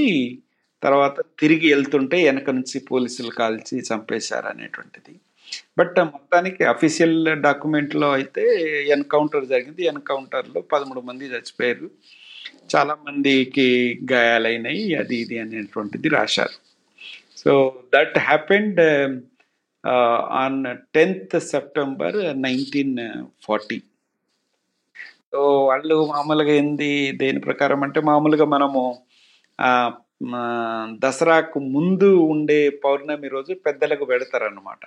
S2: తర్వాత తిరిగి వెళ్తుంటే వెనక నుంచి పోలీసులు కాల్చి చంపేశారు అనేటువంటిది. బట్ మొత్తానికి అఫీషియల్ డాక్యుమెంట్లో అయితే ఎన్కౌంటర్ జరిగింది. ఎన్కౌంటర్లో పదమూడు మంది చచ్చిపోయారు. చాలా మందికి గాయాలైనాయి అది ఇది అనేటువంటిది రాశారు. So so that happened on tenth September nineteen forty so వాళ్ళు మామూలుగా ఏంది దేని ప్రకారం అంటే మామూలుగా మనము దసరాకు ముందు ఉండే పౌర్ణమి రోజు పెద్దలకు పెడతారన్నమాట.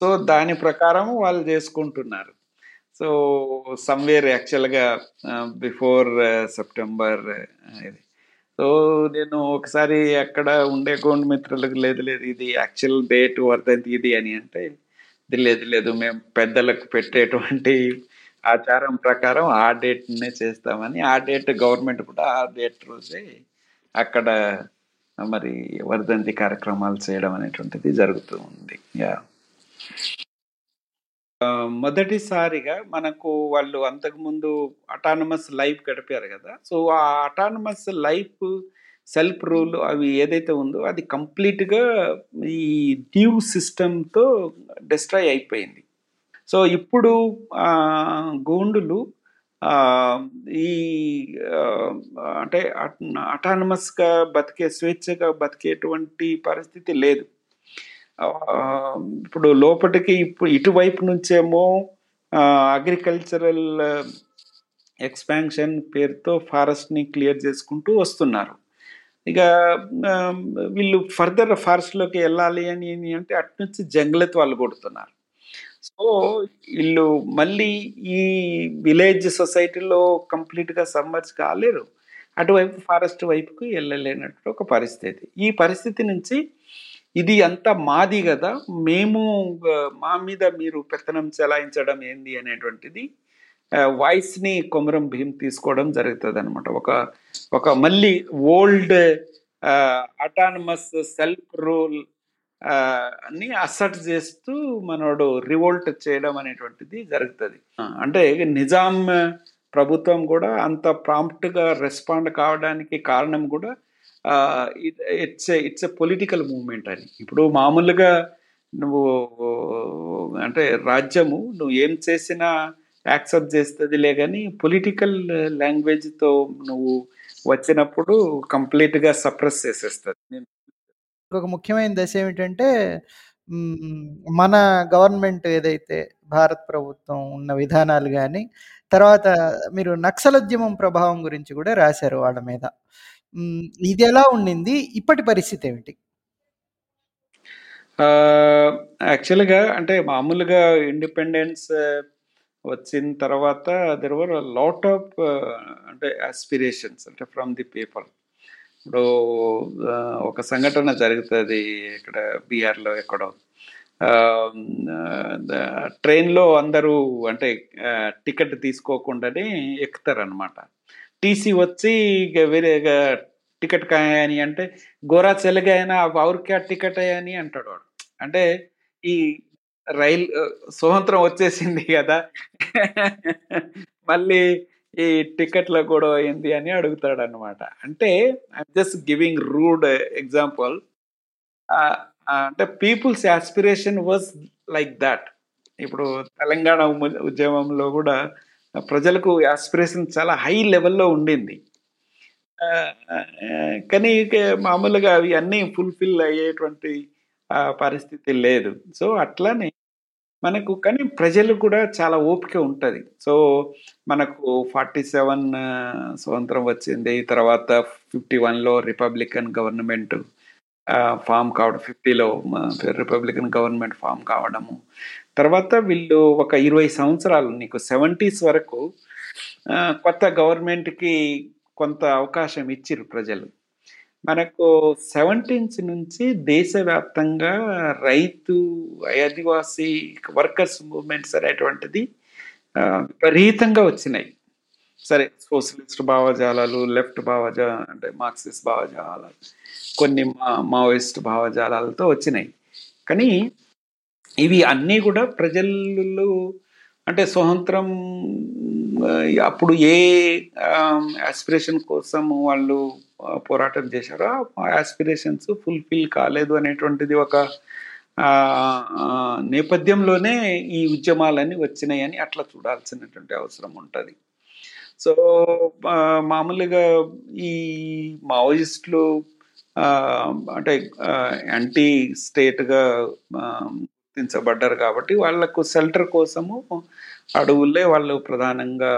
S2: సో దాని ప్రకారం వాళ్ళు చేసుకుంటున్నారు. సో సమ్వేర్ యాక్చువల్గా బిఫోర్ సెప్టెంబర్ ఇది. సో నేను ఒకసారి అక్కడ ఉండే అకౌంట్ మిత్రులకు లేదు లేదు ఇది యాక్చువల్ డేట్ వర్ధంతి ఇది అని అంటే ఇది లేదు లేదు మేము పెద్దలకు పెట్టేటువంటి ఆచారం ప్రకారం ఆ డేట్నే చేస్తామని ఆ డేట్ గవర్నమెంట్ కూడా ఆ డేట్ రోజే అక్కడ మరి వర్ధంతి కార్యక్రమాలు చేయడం అనేటువంటిది జరుగుతూ ఉంది. యా మొదటిసారిగా మనకు వాళ్ళు అంతకుముందు అటానమస్ లైఫ్ గడిపారు కదా. సో ఆ అటానమస్ లైఫ్ సెల్ఫ్ రూల్ అవి ఏదైతే ఉందో అది కంప్లీట్గా ఈ డ్యూ సిస్టంతో డిస్ట్రాయ్ అయిపోయింది. సో ఇప్పుడు గోండులు ఈ అంటే అటానమస్గా బతికే స్వేచ్ఛగా బతికేటువంటి పరిస్థితి లేదు. ఇప్పుడు లోపటికి ఇప్పుడు ఇటువైపు నుంచేమో అగ్రికల్చరల్ ఎక్స్పాన్షన్ పేరుతో ఫారెస్ట్ని క్లియర్ చేసుకుంటూ వస్తున్నారు. ఇక వీళ్ళు ఫర్దర్ ఫారెస్ట్లోకి వెళ్ళాలి అని అంటే అటు నుంచి జంగలత్ వాళ్ళు కొడుతున్నారు. సో వీళ్ళు మళ్ళీ ఈ విలేజ్ సొసైటీలో కంప్లీట్గా సమ్మర్స్ కాలేరు. అటువైపు ఫారెస్ట్ వైపుకి వెళ్ళలేనట్టు ఒక పరిస్థితి. ఈ పరిస్థితి నుంచి ఇది అంతా మాది కదా మేము మా మీద మీరు పెత్తనం చెలాయించడం ఏంది అనేటువంటిది వాయిస్ని కొమరం భీం తీసుకోవడం జరుగుతుంది అనమాట ఒక ఒక మళ్ళీ ఓల్డ్ అటానమస్ సెల్ఫ్ రూల్ అన్ని అసర్ట్ చేస్తూ మనోడు రివోల్ట్ చేయడం అనేటువంటిది జరుగుతుంది. అంటే నిజాం ప్రభుత్వం కూడా అంత ప్రాంప్ట్గా రెస్పాండ్ కావడానికి కారణం కూడా it's it's a political movement అని. ఇప్పుడు మామూలుగా నువ్వు అంటే రాజ్యము నువ్వు ఏం చేసినా యాక్సెప్ట్ చేస్తుందిలే కానీ పొలిటికల్ లాంగ్వేజ్తో నువ్వు వచ్చినప్పుడు కంప్లీట్గా సప్రెస్ చేసేస్తుంది.
S1: ఇంకొక ముఖ్యమైన దశ ఏమిటంటే మన గవర్నమెంట్ ఏదైతే భారత్ ప్రభుత్వం ఉన్న విధానాలు కానీ తర్వాత మీరు నక్సలోద్యమం ప్రభావం గురించి కూడా రాశారు వాళ్ళ మీద. ఇది ఎలా ఉండింది? ఇప్పటి పరిస్థితి ఏమిటి?
S2: యాక్చువల్గా అంటే మామూలుగా ఇండిపెండెన్స్ వచ్చిన తర్వాత దెర్ వర్ లాట్ ఆఫ్ అంటే ఆస్పిరేషన్స్ అంటే ఫ్రమ్ ది పీపుల్ ఇప్పుడు ఒక సంఘటన జరుగుతుంది ఇక్కడ బీహార్లో ఎక్కడో. ట్రైన్లో అందరూ అంటే టికెట్ తీసుకోకుండానే ఎక్కుతారనమాట టీసీ వచ్చి ఇక వేరే టికెట్ కాయని అంటే గోరా చెలగైనా క్యాట్ టికెట్ అని అంటాడు వాడు. అంటే ఈ రైల్ స్వతంత్రం వచ్చేసింది కదా. మళ్ళీ ఈ టికెట్లో కూడా అయింది అని అడుగుతాడు అనమాట అంటే I'm just giving rude example అంటే people's aspiration was like that ఇప్పుడు తెలంగాణ ఉద్యమంలో కూడా ప్రజలకు ఆస్పిరేషన్ చాలా హై లెవెల్లో ఉండింది. కానీ మామూలుగా అవి అన్నీ ఫుల్ఫిల్ అయ్యేటువంటి పరిస్థితి లేదు. సో అట్లానే మనకు కానీ ప్రజలు కూడా చాలా ఓపిక ఉంటుంది. సో మనకు ఫార్టీ సెవెన్ స్వతంత్రం వచ్చింది. తర్వాత ఫిఫ్టీ వన్లో రిపబ్లికన్ గవర్నమెంట్ ఫామ్ కావడం ఫిఫ్టీలో రిపబ్లికన్ గవర్నమెంట్ ఫామ్ కావడము. తర్వాత వీళ్ళు ఒక ఇరవై సంవత్సరాలు నీకు సెవెంటీస్ వరకు కొత్త గవర్నమెంట్కి కొంత అవకాశం ఇచ్చిర్రు ప్రజలు. మనకు సెవెంటీన్స్ నుంచి దేశవ్యాప్తంగా రైతు ఆదివాసీ వర్కర్స్ మూవ్మెంట్స్ అనేటువంటిది విపరీతంగా వచ్చినాయి. సరే సోషలిస్ట్ భావజాలాలు లెఫ్ట్ భావజా అంటే మార్క్సిస్ట్ భావజాలాలు కొన్ని మా మావోయిస్ట్ భావజాలాలతో వచ్చినాయి. కానీ ఇవి అన్నీ కూడా ప్రజలు అంటే స్వతంత్రం అప్పుడు ఏ ఆస్పిరేషన్ కోసం వాళ్ళు పోరాటం చేశారో ఆస్పిరేషన్స్ ఫుల్ఫిల్ కాలేదు అనేటువంటిది ఒక నేపథ్యంలోనే ఈ ఉద్యమాలన్నీ వచ్చినాయని అట్లా చూడాల్సినటువంటి అవసరం ఉంటుంది. సో మామూలుగా ఈ మావోయిస్టులు అంటే యాంటీ స్టేట్గా గుర్తించబడ్డారు కాబట్టి వాళ్ళకు షెల్టర్ కోసము అడవులే వాళ్ళు ప్రధానంగా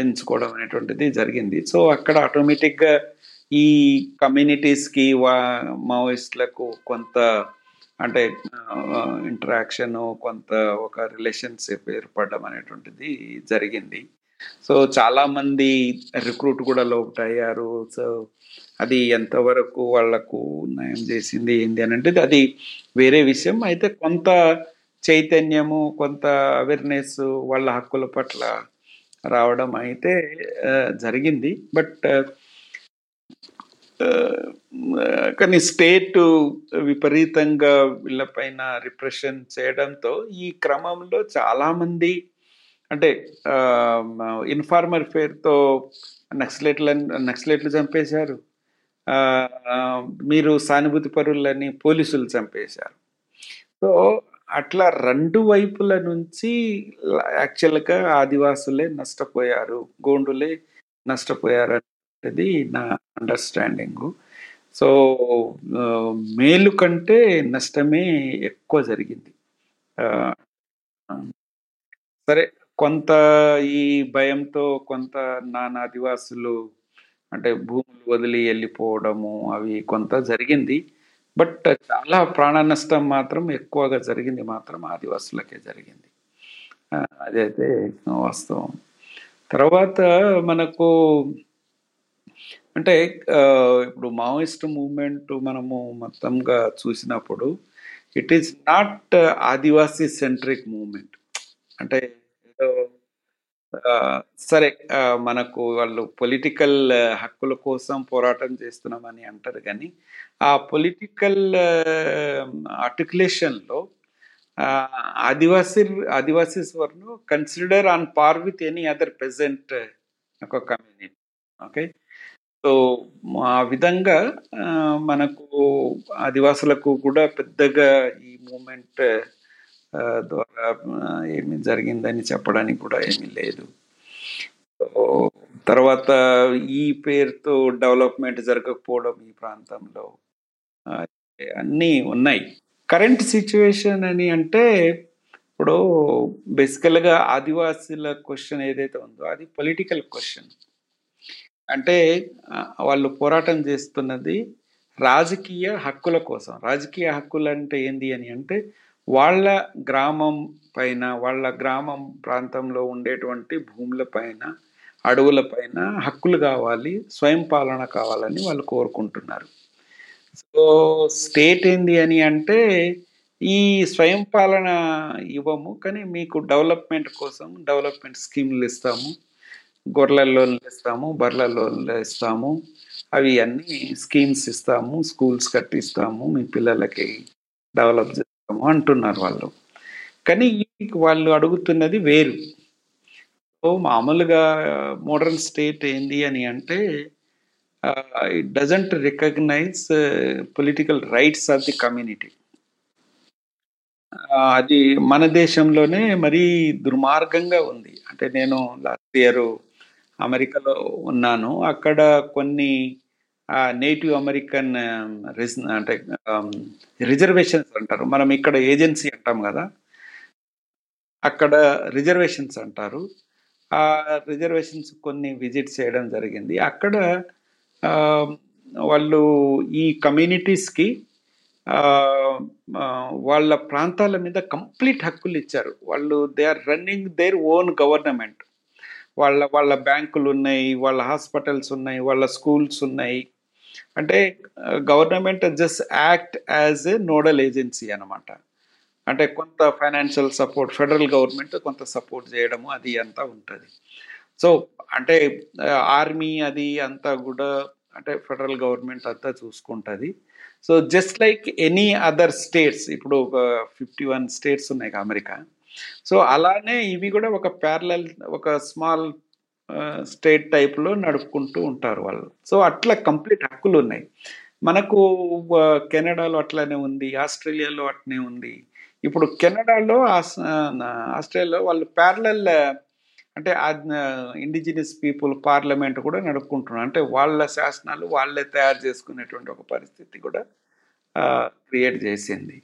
S2: ఎంచుకోవడం అనేటువంటిది జరిగింది. సో అక్కడ ఆటోమేటిక్గా ఈ కమ్యూనిటీస్కి వా మావోయిస్టులకు కొంత అంటే ఇంటరాక్షన్ కొంత ఒక రిలేషన్షిప్ ఏర్పడడం అనేటువంటిది జరిగింది. సో చాలామంది రిక్రూట్ కూడా లోపట అయ్యారు. సో అది ఎంతవరకు వాళ్ళకు న్యాయం చేసింది ఏంది అని అంటే అది వేరే విషయం. అయితే కొంత చైతన్యము కొంత అవేర్నెస్ వాళ్ళ హక్కుల పట్ల రావడం అయితే జరిగింది. బట్ కానీ స్టేట్ విపరీతంగా వీళ్ళపైన రిప్రెషన్ చేయడంతో ఈ క్రమంలో చాలామంది అంటే ఇన్ఫార్మర్ ఫేర్తో నక్సలైట్ల నక్సలైట్లు చంపేశారు. మీరు సానుభూతి పరులని పోలీసులు చంపేశారు. సో అట్లా రెండు వైపుల నుంచి యాక్చువల్గా ఆదివాసులే నష్టపోయారు గోండులే నష్టపోయారు అనేది నా అండర్స్టాండింగ్. సో మేలు కంటే నష్టమే ఎక్కువ జరిగింది. సరే కొంత ఈ భయంతో కొంత నాన్న ఆదివాసులు అంటే భూములు వదిలి వెళ్ళిపోవడము అవి కొంత జరిగింది. బట్ చాలా ప్రాణ నష్టం మాత్రం ఎక్కువగా జరిగింది మాత్రం ఆదివాసులకే జరిగింది. అదైతే వాస్తవం. తర్వాత మనకు అంటే ఇప్పుడు మావోయిస్ట్ మూమెంట్ మనము మొత్తంగా చూసినప్పుడు it is not Adivasi centric movement అంటే ఏదో సరే మనకు వాళ్ళు పొలిటికల్ హక్కుల కోసం పోరాటం చేస్తున్నామని అంటారు కానీ ఆ పొలిటికల్ ఆర్టికులేషన్లో Adivasi Adivasis వర్ను consider on par with any other present ఒక కమ్యూనిటీ ఓకే? సో ఆ విధంగా మనకు ఆదివాసులకు కూడా పెద్దగా ఈ మూమెంట్ ద్వారా ఏమి జరిగిందని చెప్పడానికి కూడా ఏమీ లేదు. తర్వాత ఈ పేరుతో డెవలప్మెంట్ జరగకపోవడం ఈ ప్రాంతంలో అన్నీ ఉన్నాయి. కరెంట్ సిచ్యువేషన్ అని అంటే ఇప్పుడు బేసికల్గా ఆదివాసీల క్వశ్చన్ ఏదైతే ఉందో అది పొలిటికల్ క్వశ్చన్. అంటే వాళ్ళు పోరాటం చేస్తున్నది రాజకీయ హక్కుల కోసం. రాజకీయ హక్కులు అంటే ఏంది అని అంటే వాళ్ళ గ్రామం పైన వాళ్ళ గ్రామం ప్రాంతంలో ఉండేటువంటి భూముల పైన అడవుల పైన హక్కులు కావాలి స్వయం పాలన కావాలని వాళ్ళు కోరుకుంటున్నారు. సో స్టేట్ ఏంది అని అంటే ఈ స్వయం పాలన ఇవ్వము కానీ మీకు డెవలప్మెంట్ కోసం డెవలప్మెంట్ స్కీమ్లు ఇస్తాము. గొర్రెల లోన్లు ఇస్తాము బర్రెల లోన్లు ఇస్తాము. అవి అన్నీ స్కీమ్స్ ఇస్తాము స్కూల్స్ కట్టిస్తాము మీ పిల్లలకి డెవలప్ చేస్తాము అంటున్నారు వాళ్ళు. కానీ వాళ్ళు అడుగుతున్నది వేరు. సో మామూలుగా మోడర్న్ స్టేట్ ఏంది అని అంటే it doesn't recognize political rights of the community అది మన దేశంలోనే మరీ దుర్మార్గంగా ఉంది. అంటే నేను లాస్ట్ ఇయర్ అమెరికాలో ఉన్నాను. అక్కడ కొన్ని నేటివ్ అమెరికన్ అంటే రిజర్వేషన్స్ అంటారు. మనం ఇక్కడ ఏజెన్సీ అంటాం కదా. అక్కడ రిజర్వేషన్స్ అంటారు. ఆ రిజర్వేషన్స్ కొన్ని విజిట్ చేయడం జరిగింది. అక్కడ వాళ్ళు ఈ కమ్యూనిటీస్కి వాళ్ళ ప్రాంతాల మీద కంప్లీట్ హక్కులు ఇచ్చారు. వాళ్ళు they are running their own government. వాళ్ళ వాళ్ళ బ్యాంకులు ఉన్నాయి వాళ్ళ హాస్పిటల్స్ ఉన్నాయి వాళ్ళ స్కూల్స్ ఉన్నాయి. అంటే government just act as a nodal agency అనమాట అంటే కొంత ఫైనాన్షియల్ సపోర్ట్ ఫెడరల్ గవర్నమెంట్ కొంత సపోర్ట్ చేయడము అది అంతా ఉంటుంది. సో అంటే ఆర్మీ అది అంతా కూడా అంటే ఫెడరల్ గవర్నమెంట్ అంతా చూసుకుంటుంది. So just like any other states ఇప్పుడు ఒక ఫిఫ్టీ వన్ స్టేట్స్ ఉన్నాయి అమెరికా. సో అలానే ఇవి కూడా ఒక ప్యారలల్ ఒక స్మాల్ స్టేట్ టైప్లో నడుపుకుంటూ ఉంటారు వాళ్ళు. సో అట్లా కంప్లీట్ హక్కులు ఉన్నాయి మనకు కెనడాలో అట్లానే ఉంది ఆస్ట్రేలియాలో అట్నే ఉంది. ఇప్పుడు కెనడాలో ఆస్ట్రేలియాలో వాళ్ళు ప్యారలల్ అంటే ఇండిజినియస్ పీపుల్ పార్లమెంట్ కూడా నడుపుకుంటున్నారు. అంటే వాళ్ళ శాసనాలు వాళ్ళే తయారు చేసుకునేటువంటి ఒక పరిస్థితి కూడా క్రియేట్ చేసింది.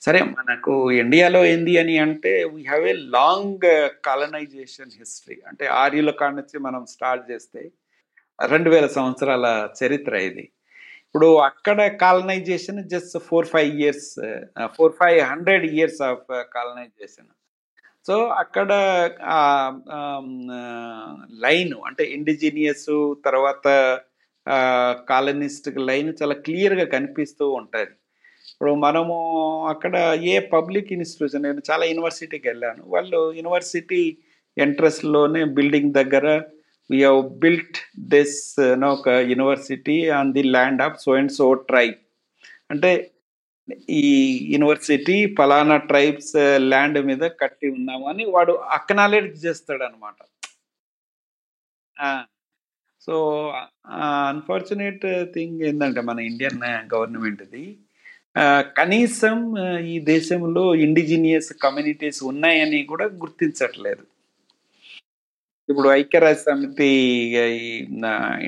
S2: సరే మనకు ఇండియాలో ఏంది అని అంటే we have a long colonization history అంటే ఆర్యుల కాడ నుంచి మనం స్టార్ట్ చేస్తే రెండు వేల సంవత్సరాల చరిత్ర ఇది. ఇప్పుడు అక్కడ colonization just four five years four five hundred years of colonization so అక్కడ లైన్ అంటే ఇండిజినియస్ తర్వాత కాలనిస్ట్ లైన్ చాలా క్లియర్గా కనిపిస్తూ ఉంటుంది. ఇప్పుడు మనము అక్కడ ఏ పబ్లిక్ ఇన్స్టిట్యూషన్ నేను చాలా యూనివర్సిటీకి వెళ్ళాను. వాళ్ళు యూనివర్సిటీ ఎంట్రన్స్లోనే బిల్డింగ్ దగ్గర వీ హ్యావ్ బిల్ట్ దిస్ ఒక university on the land of so and so tribe అంటే ఈ యూనివర్సిటీ ఫలానా ట్రైబ్స్ ల్యాండ్ మీద కట్టి ఉన్నాము అని వాడు అక్నాలెడ్జ్ చేస్తాడు అనమాట సో అన్ఫార్చునేట్ థింగ్ ఏంటంటే మన ఇండియన్ గవర్నమెంట్ది కనీసం ఈ దేశంలో ఇండిజినియస్ కమ్యూనిటీస్ ఉన్నాయని కూడా గుర్తించట్లేదు. ఇప్పుడు ఐక్యరాజ్య సమితి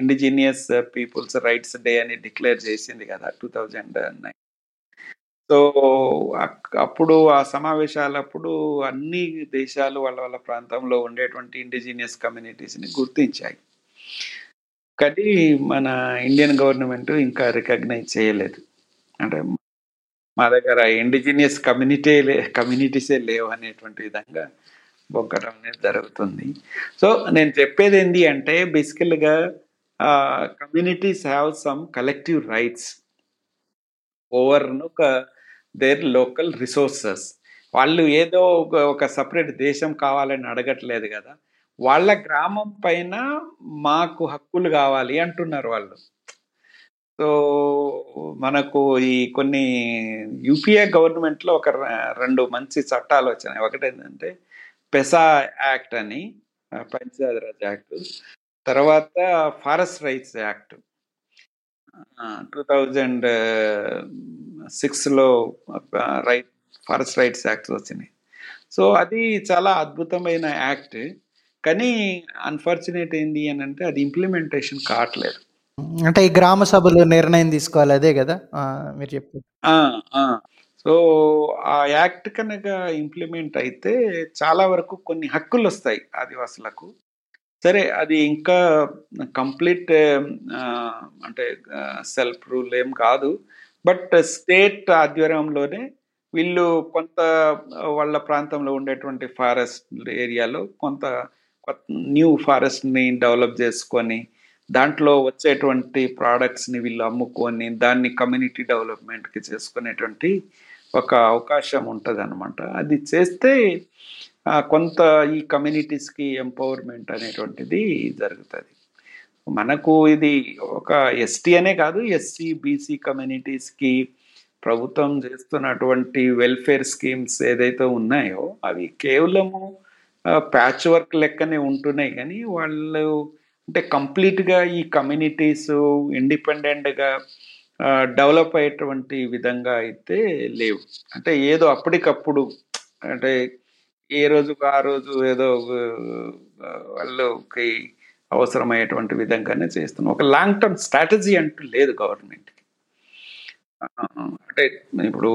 S2: ఇండిజినియస్ పీపుల్స్ రైట్స్ డే అని డిక్లేర్ చేసింది కదా టూ థౌజండ్ నైన్ సో అప్పుడు ఆ సమావేశాలప్పుడు అన్ని దేశాలు వాళ్ళ వాళ్ళ ప్రాంతంలో ఉండేటువంటి ఇండిజినియస్ కమ్యూనిటీస్ని గుర్తించాయి. కానీ మన ఇండియన్ గవర్నమెంట్ ఇంకా రికగ్నైజ్ చేయలేదు. అంటే మా దగ్గర ఇండిజినియస్ కమ్యూనిటీ కమ్యూనిటీసే లేవు అనేటువంటి విధంగా బొగ్గడం అనేది జరుగుతుంది. సో నేను చెప్పేది ఏంటి అంటే బేసికల్గా communities have some collective rights over ఒక దేర్ లోకల్ రిసోర్సెస్ వాళ్ళు ఏదో ఒక సపరేట్ దేశం కావాలని అడగట్లేదు కదా వాళ్ళ గ్రామం పైన మాకు హక్కులు కావాలి అంటున్నారు వాళ్ళు. సో మనకు ఈ కొన్ని యూపీఏ గవర్నమెంట్లో ఒక రెండు మంచి చట్టాలు వచ్చినాయి. ఒకటి ఏంటంటే పెసా యాక్ట్ అని పంచాయతీరాజ్ యాక్ట్. తర్వాత forest rights act. Two thousand సిక్స్లో రైట్ ఫారెస్ట్ రైట్స్ యాక్ట్ వచ్చినాయి. సో అది చాలా అద్భుతమైన యాక్ట్. కానీ అన్ఫార్చునేట్ ఏంటి అని అంటే అది ఇంప్లిమెంటేషన్ కావట్లేదు.
S1: అంటే ఈ గ్రామ సభలు నిర్ణయం తీసుకోవాలి అదే కదా? మీరు చెప్పారు
S2: సో ఆ యాక్ట్ కనుక ఇంప్లిమెంట్ అయితే చాలా వరకు కొన్ని హక్కులు వస్తాయి ఆదివాసులకు. సరే అది ఇంకా కంప్లీట్ అంటే సెల్ఫ్ రూల్ ఏం కాదు. బట్ స్టేట్ ఆధ్వర్యంలోనే వీళ్ళు కొంత వాళ్ళ ప్రాంతంలో ఉండేటువంటి ఫారెస్ట్ ఏరియాలో కొంత న్యూ ఫారెస్ట్ని డెవలప్ చేసుకొని దాంట్లో వచ్చేటువంటి ప్రోడక్ట్స్ని వీళ్ళు అమ్ముకొని దాన్ని కమ్యూనిటీ డెవలప్మెంట్కి చేసుకునేటువంటి ఒక అవకాశం ఉంటుంది అనమాట అది చేస్తే కొంత ఈ కమ్యూనిటీస్కి ఎంపవర్మెంట్ అనేటువంటిది జరుగుతుంది. మనకు ఇది ఒక ఎస్టీ అనే కాదు ఎస్సీ బీసీ కమ్యూనిటీస్కి ప్రభుత్వం చేస్తున్నటువంటి వెల్ఫేర్ స్కీమ్స్ ఏదైతే ఉన్నాయో అవి కేవలము ప్యాచ్ వర్క్ లెక్కనే ఉంటున్నాయి. కానీ వాళ్ళు అంటే కంప్లీట్గా ఈ కమ్యూనిటీస్ ఇండిపెండెంట్గా డెవలప్ అయ్యేటువంటి విధంగా అయితే లేవు. అంటే ఏదో అప్పటికప్పుడు అంటే ఏ రోజు ఆ రోజు ఏదో వాళ్ళకి అవసరమయ్యేటువంటి విధంగానే చేస్తున్నాం. ఒక లాంగ్ టర్మ్ స్ట్రాటజీ అంటూ లేదు గవర్నమెంట్కి. అంటే ఇప్పుడు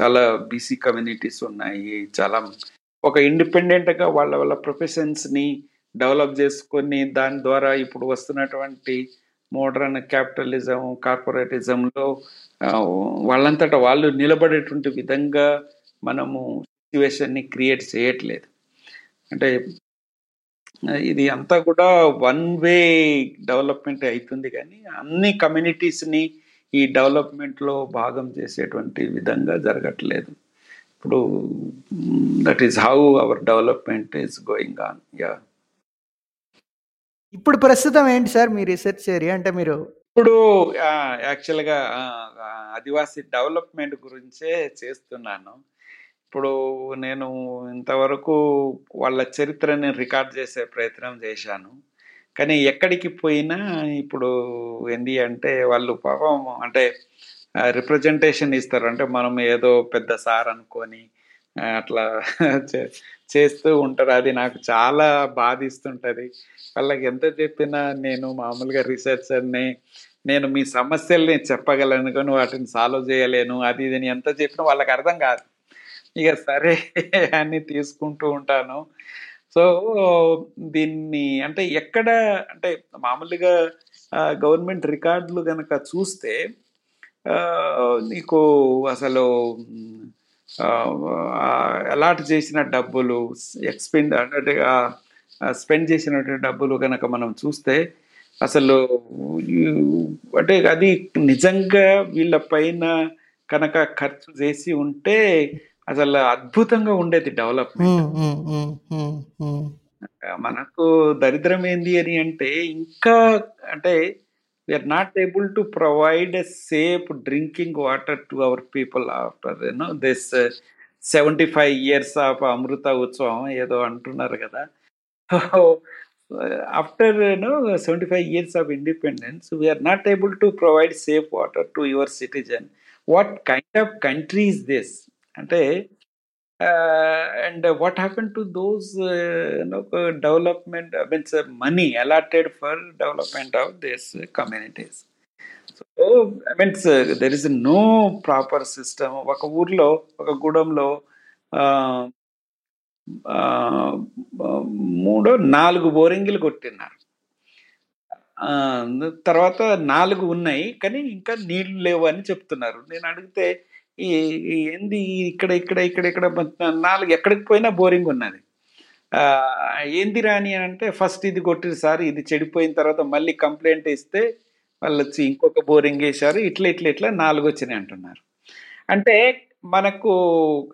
S2: చాలా బీసీ కమ్యూనిటీస్ ఉన్నాయి. చాలా ఒక ఇండిపెండెంట్గా వాళ్ళ వాళ్ళ ప్రొఫెషన్స్ని డెవలప్ చేసుకొని దాని ద్వారా ఇప్పుడు వస్తున్నటువంటి మోడర్న్ క్యాపిటలిజం కార్పొరేటిజంలో వాళ్ళంతటా వాళ్ళు నిలబడేటువంటి విధంగా మనము సిచ్యువేషన్ని క్రియేట్ చేయట్లేదు. అంటే ఇది అంతా కూడా వన్ వే డెవలప్మెంట్ అవుతుంది కానీ అన్ని కమ్యూనిటీస్ని ఈ డెవలప్మెంట్లో భాగం చేసేటువంటి విధంగా జరగట్లేదు. ఇప్పుడు that is how our development is going on yeah
S1: ఇప్పుడు ప్రస్తుతం ఏంటి సార్ మీ రీసెర్చ్ ఏరియా? అంటే మీరు
S2: ఇప్పుడు యాక్చువల్గా ఆదివాసీ డెవలప్మెంట్ గురించే చేస్తున్నాను. ఇప్పుడు నేను ఇంతవరకు వాళ్ళ చరిత్రని రికార్డ్ చేసే ప్రయత్నం చేశాను. కానీ ఎక్కడికి పోయినా ఇప్పుడు ఏంది అంటే వాళ్ళు పాపం అంటే రిప్రజెంటేషన్ ఇస్తారు. అంటే మనం ఏదో పెద్ద సార్ అనుకొని అట్లా చే- చేస్తూ ఉంటారు. అది నాకు చాలా బాధిస్తుంటుంది. వాళ్ళకి ఎంత చెప్పినా నేను మామూలుగా రీసెర్చర్ని నేను మీ సమస్యల్ని చెప్పగలను కానీ వాటిని సాల్వ్ చేయలేను అది ఇది ఎంత చెప్పినా వాళ్ళకి అర్థం కాదు. ఇక సరే అని తీసుకుంటూ ఉంటాను. సో దీన్ని అంటే ఎక్కడ అంటే మామూలుగా గవర్నమెంట్ రికార్డులు కనుక చూస్తే నీకు అసలు అలాట్ చేసిన డబ్బులు ఎక్స్పెండ్ అంటే స్పెండ్ చేసినటువంటి డబ్బులు కనుక మనం చూస్తే అసలు అంటే అది నిజంగా వీళ్ళ పైన కనుక ఖర్చు చేసి ఉంటే అసలు అద్భుతంగా ఉండేది డెవలప్మెంట్. మనకు దరిద్రం ఏంది అని అంటే ఇంకా అంటే we are not able to provide a safe drinking water to our people after you know this seventy five years of అమృత ఉత్సవం ఏదో అంటున్నారు కదా after you know seventy five years of independence we are not able to provide safe water to your citizen what kind of country is this అంటే uh, and uh, what happened to those uh, you know uh, development I mean, uh, money allotted for development of these uh, communities so I mean uh, there is no proper system ఒక ఊర్లో ఒక గూడెంలో ఆ, ఆ, మూడో నాలుగు బోరింగ్లు కొట్టినారు. తర్వాత నాలుగు ఉన్నాయి కానీ ఇంకా నీళ్ళు లేవు అని చెప్తున్నారు. నేను అడిగితే ఈ ఏంది ఇక్కడ ఇక్కడ ఇక్కడ ఇక్కడ నాలుగు ఎక్కడికి పోయినా బోరింగ్ ఉన్నది. ఏంది రాని అంటే ఫస్ట్ ఇది కొట్టిన సార్ ఇది చెడిపోయిన తర్వాత మళ్ళీ కంప్లైంట్ ఇస్తే వాళ్ళు వచ్చి ఇంకొక బోరింగ్ వేశారు ఇట్లా ఇట్లా ఇట్లా నాలుగు వచ్చినాయి అంటున్నారు. అంటే మనకు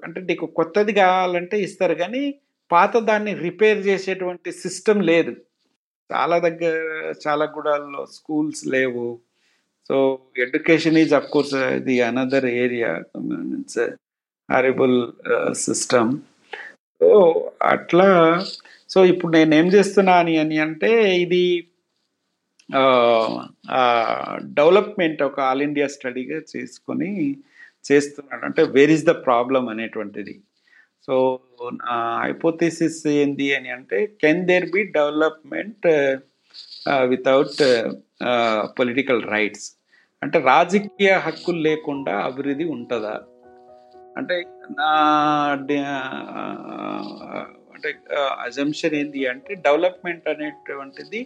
S2: అంటే నీకు కొత్తది కావాలంటే ఇస్తారు కానీ పాత దాన్ని రిపేర్ చేసేటువంటి సిస్టమ్ లేదు. చాలా దగ్గర చాలా గుడాల్లో స్కూల్స్ లేవు. So education is of course the another area it's horrible system. So అట్లా సో ఇప్పుడు నేను ఏం చేస్తున్నా అని అని అంటే ఇది డెవలప్మెంట్ ఒక ఆల్ ఇండియా స్టడీగా చేసుకొని చేస్తున్నాడు అంటే వేర్ ఇస్ ద ప్రాబ్లం అనేటువంటిది. సో హైపోథిసిస్ ఏంది అని అంటే can there be development without political rights అంటే రాజకీయ హక్కులు లేకుండా అభివృద్ధి ఉంటుందా? అంటే నా అంటే అజంప్షన్ ఏంటి అంటే డెవలప్మెంట్ అనేటువంటిది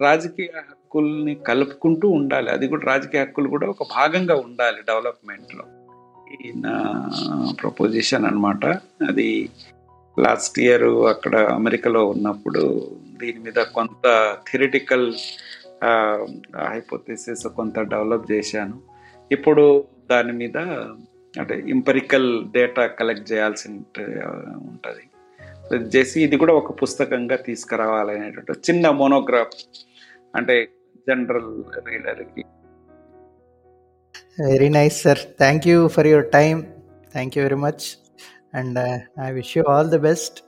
S2: రాజకీయ హక్కుల్ని కలుపుకుంటూ ఉండాలి. అది కూడా రాజకీయ హక్కులు కూడా ఒక భాగంగా ఉండాలి డెవలప్మెంట్లో నా ప్రపోజిషన్ అనమాట అది లాస్ట్ ఇయర్ అక్కడ అమెరికాలో ఉన్నప్పుడు దీని మీద కొంత థిరిటికల్ హైపోథిసిస్ కొంత డెవలప్ చేశాను. ఇప్పుడు దాని మీద అంటే ఇంపరికల్ డేటా కలెక్ట్ చేయాల్సి ఉంటుంది. చేసి ఇది కూడా ఒక పుస్తకంగా తీసుకురావాలనేటట్టు చిన్న మోనోగ్రాఫ్ అంటే జనరల్ రీడర్కి
S1: Very nice, sir. Thank you for your time. Thank you very much. And uh, I wish you all the
S2: best.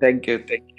S2: Thank you. Thank you.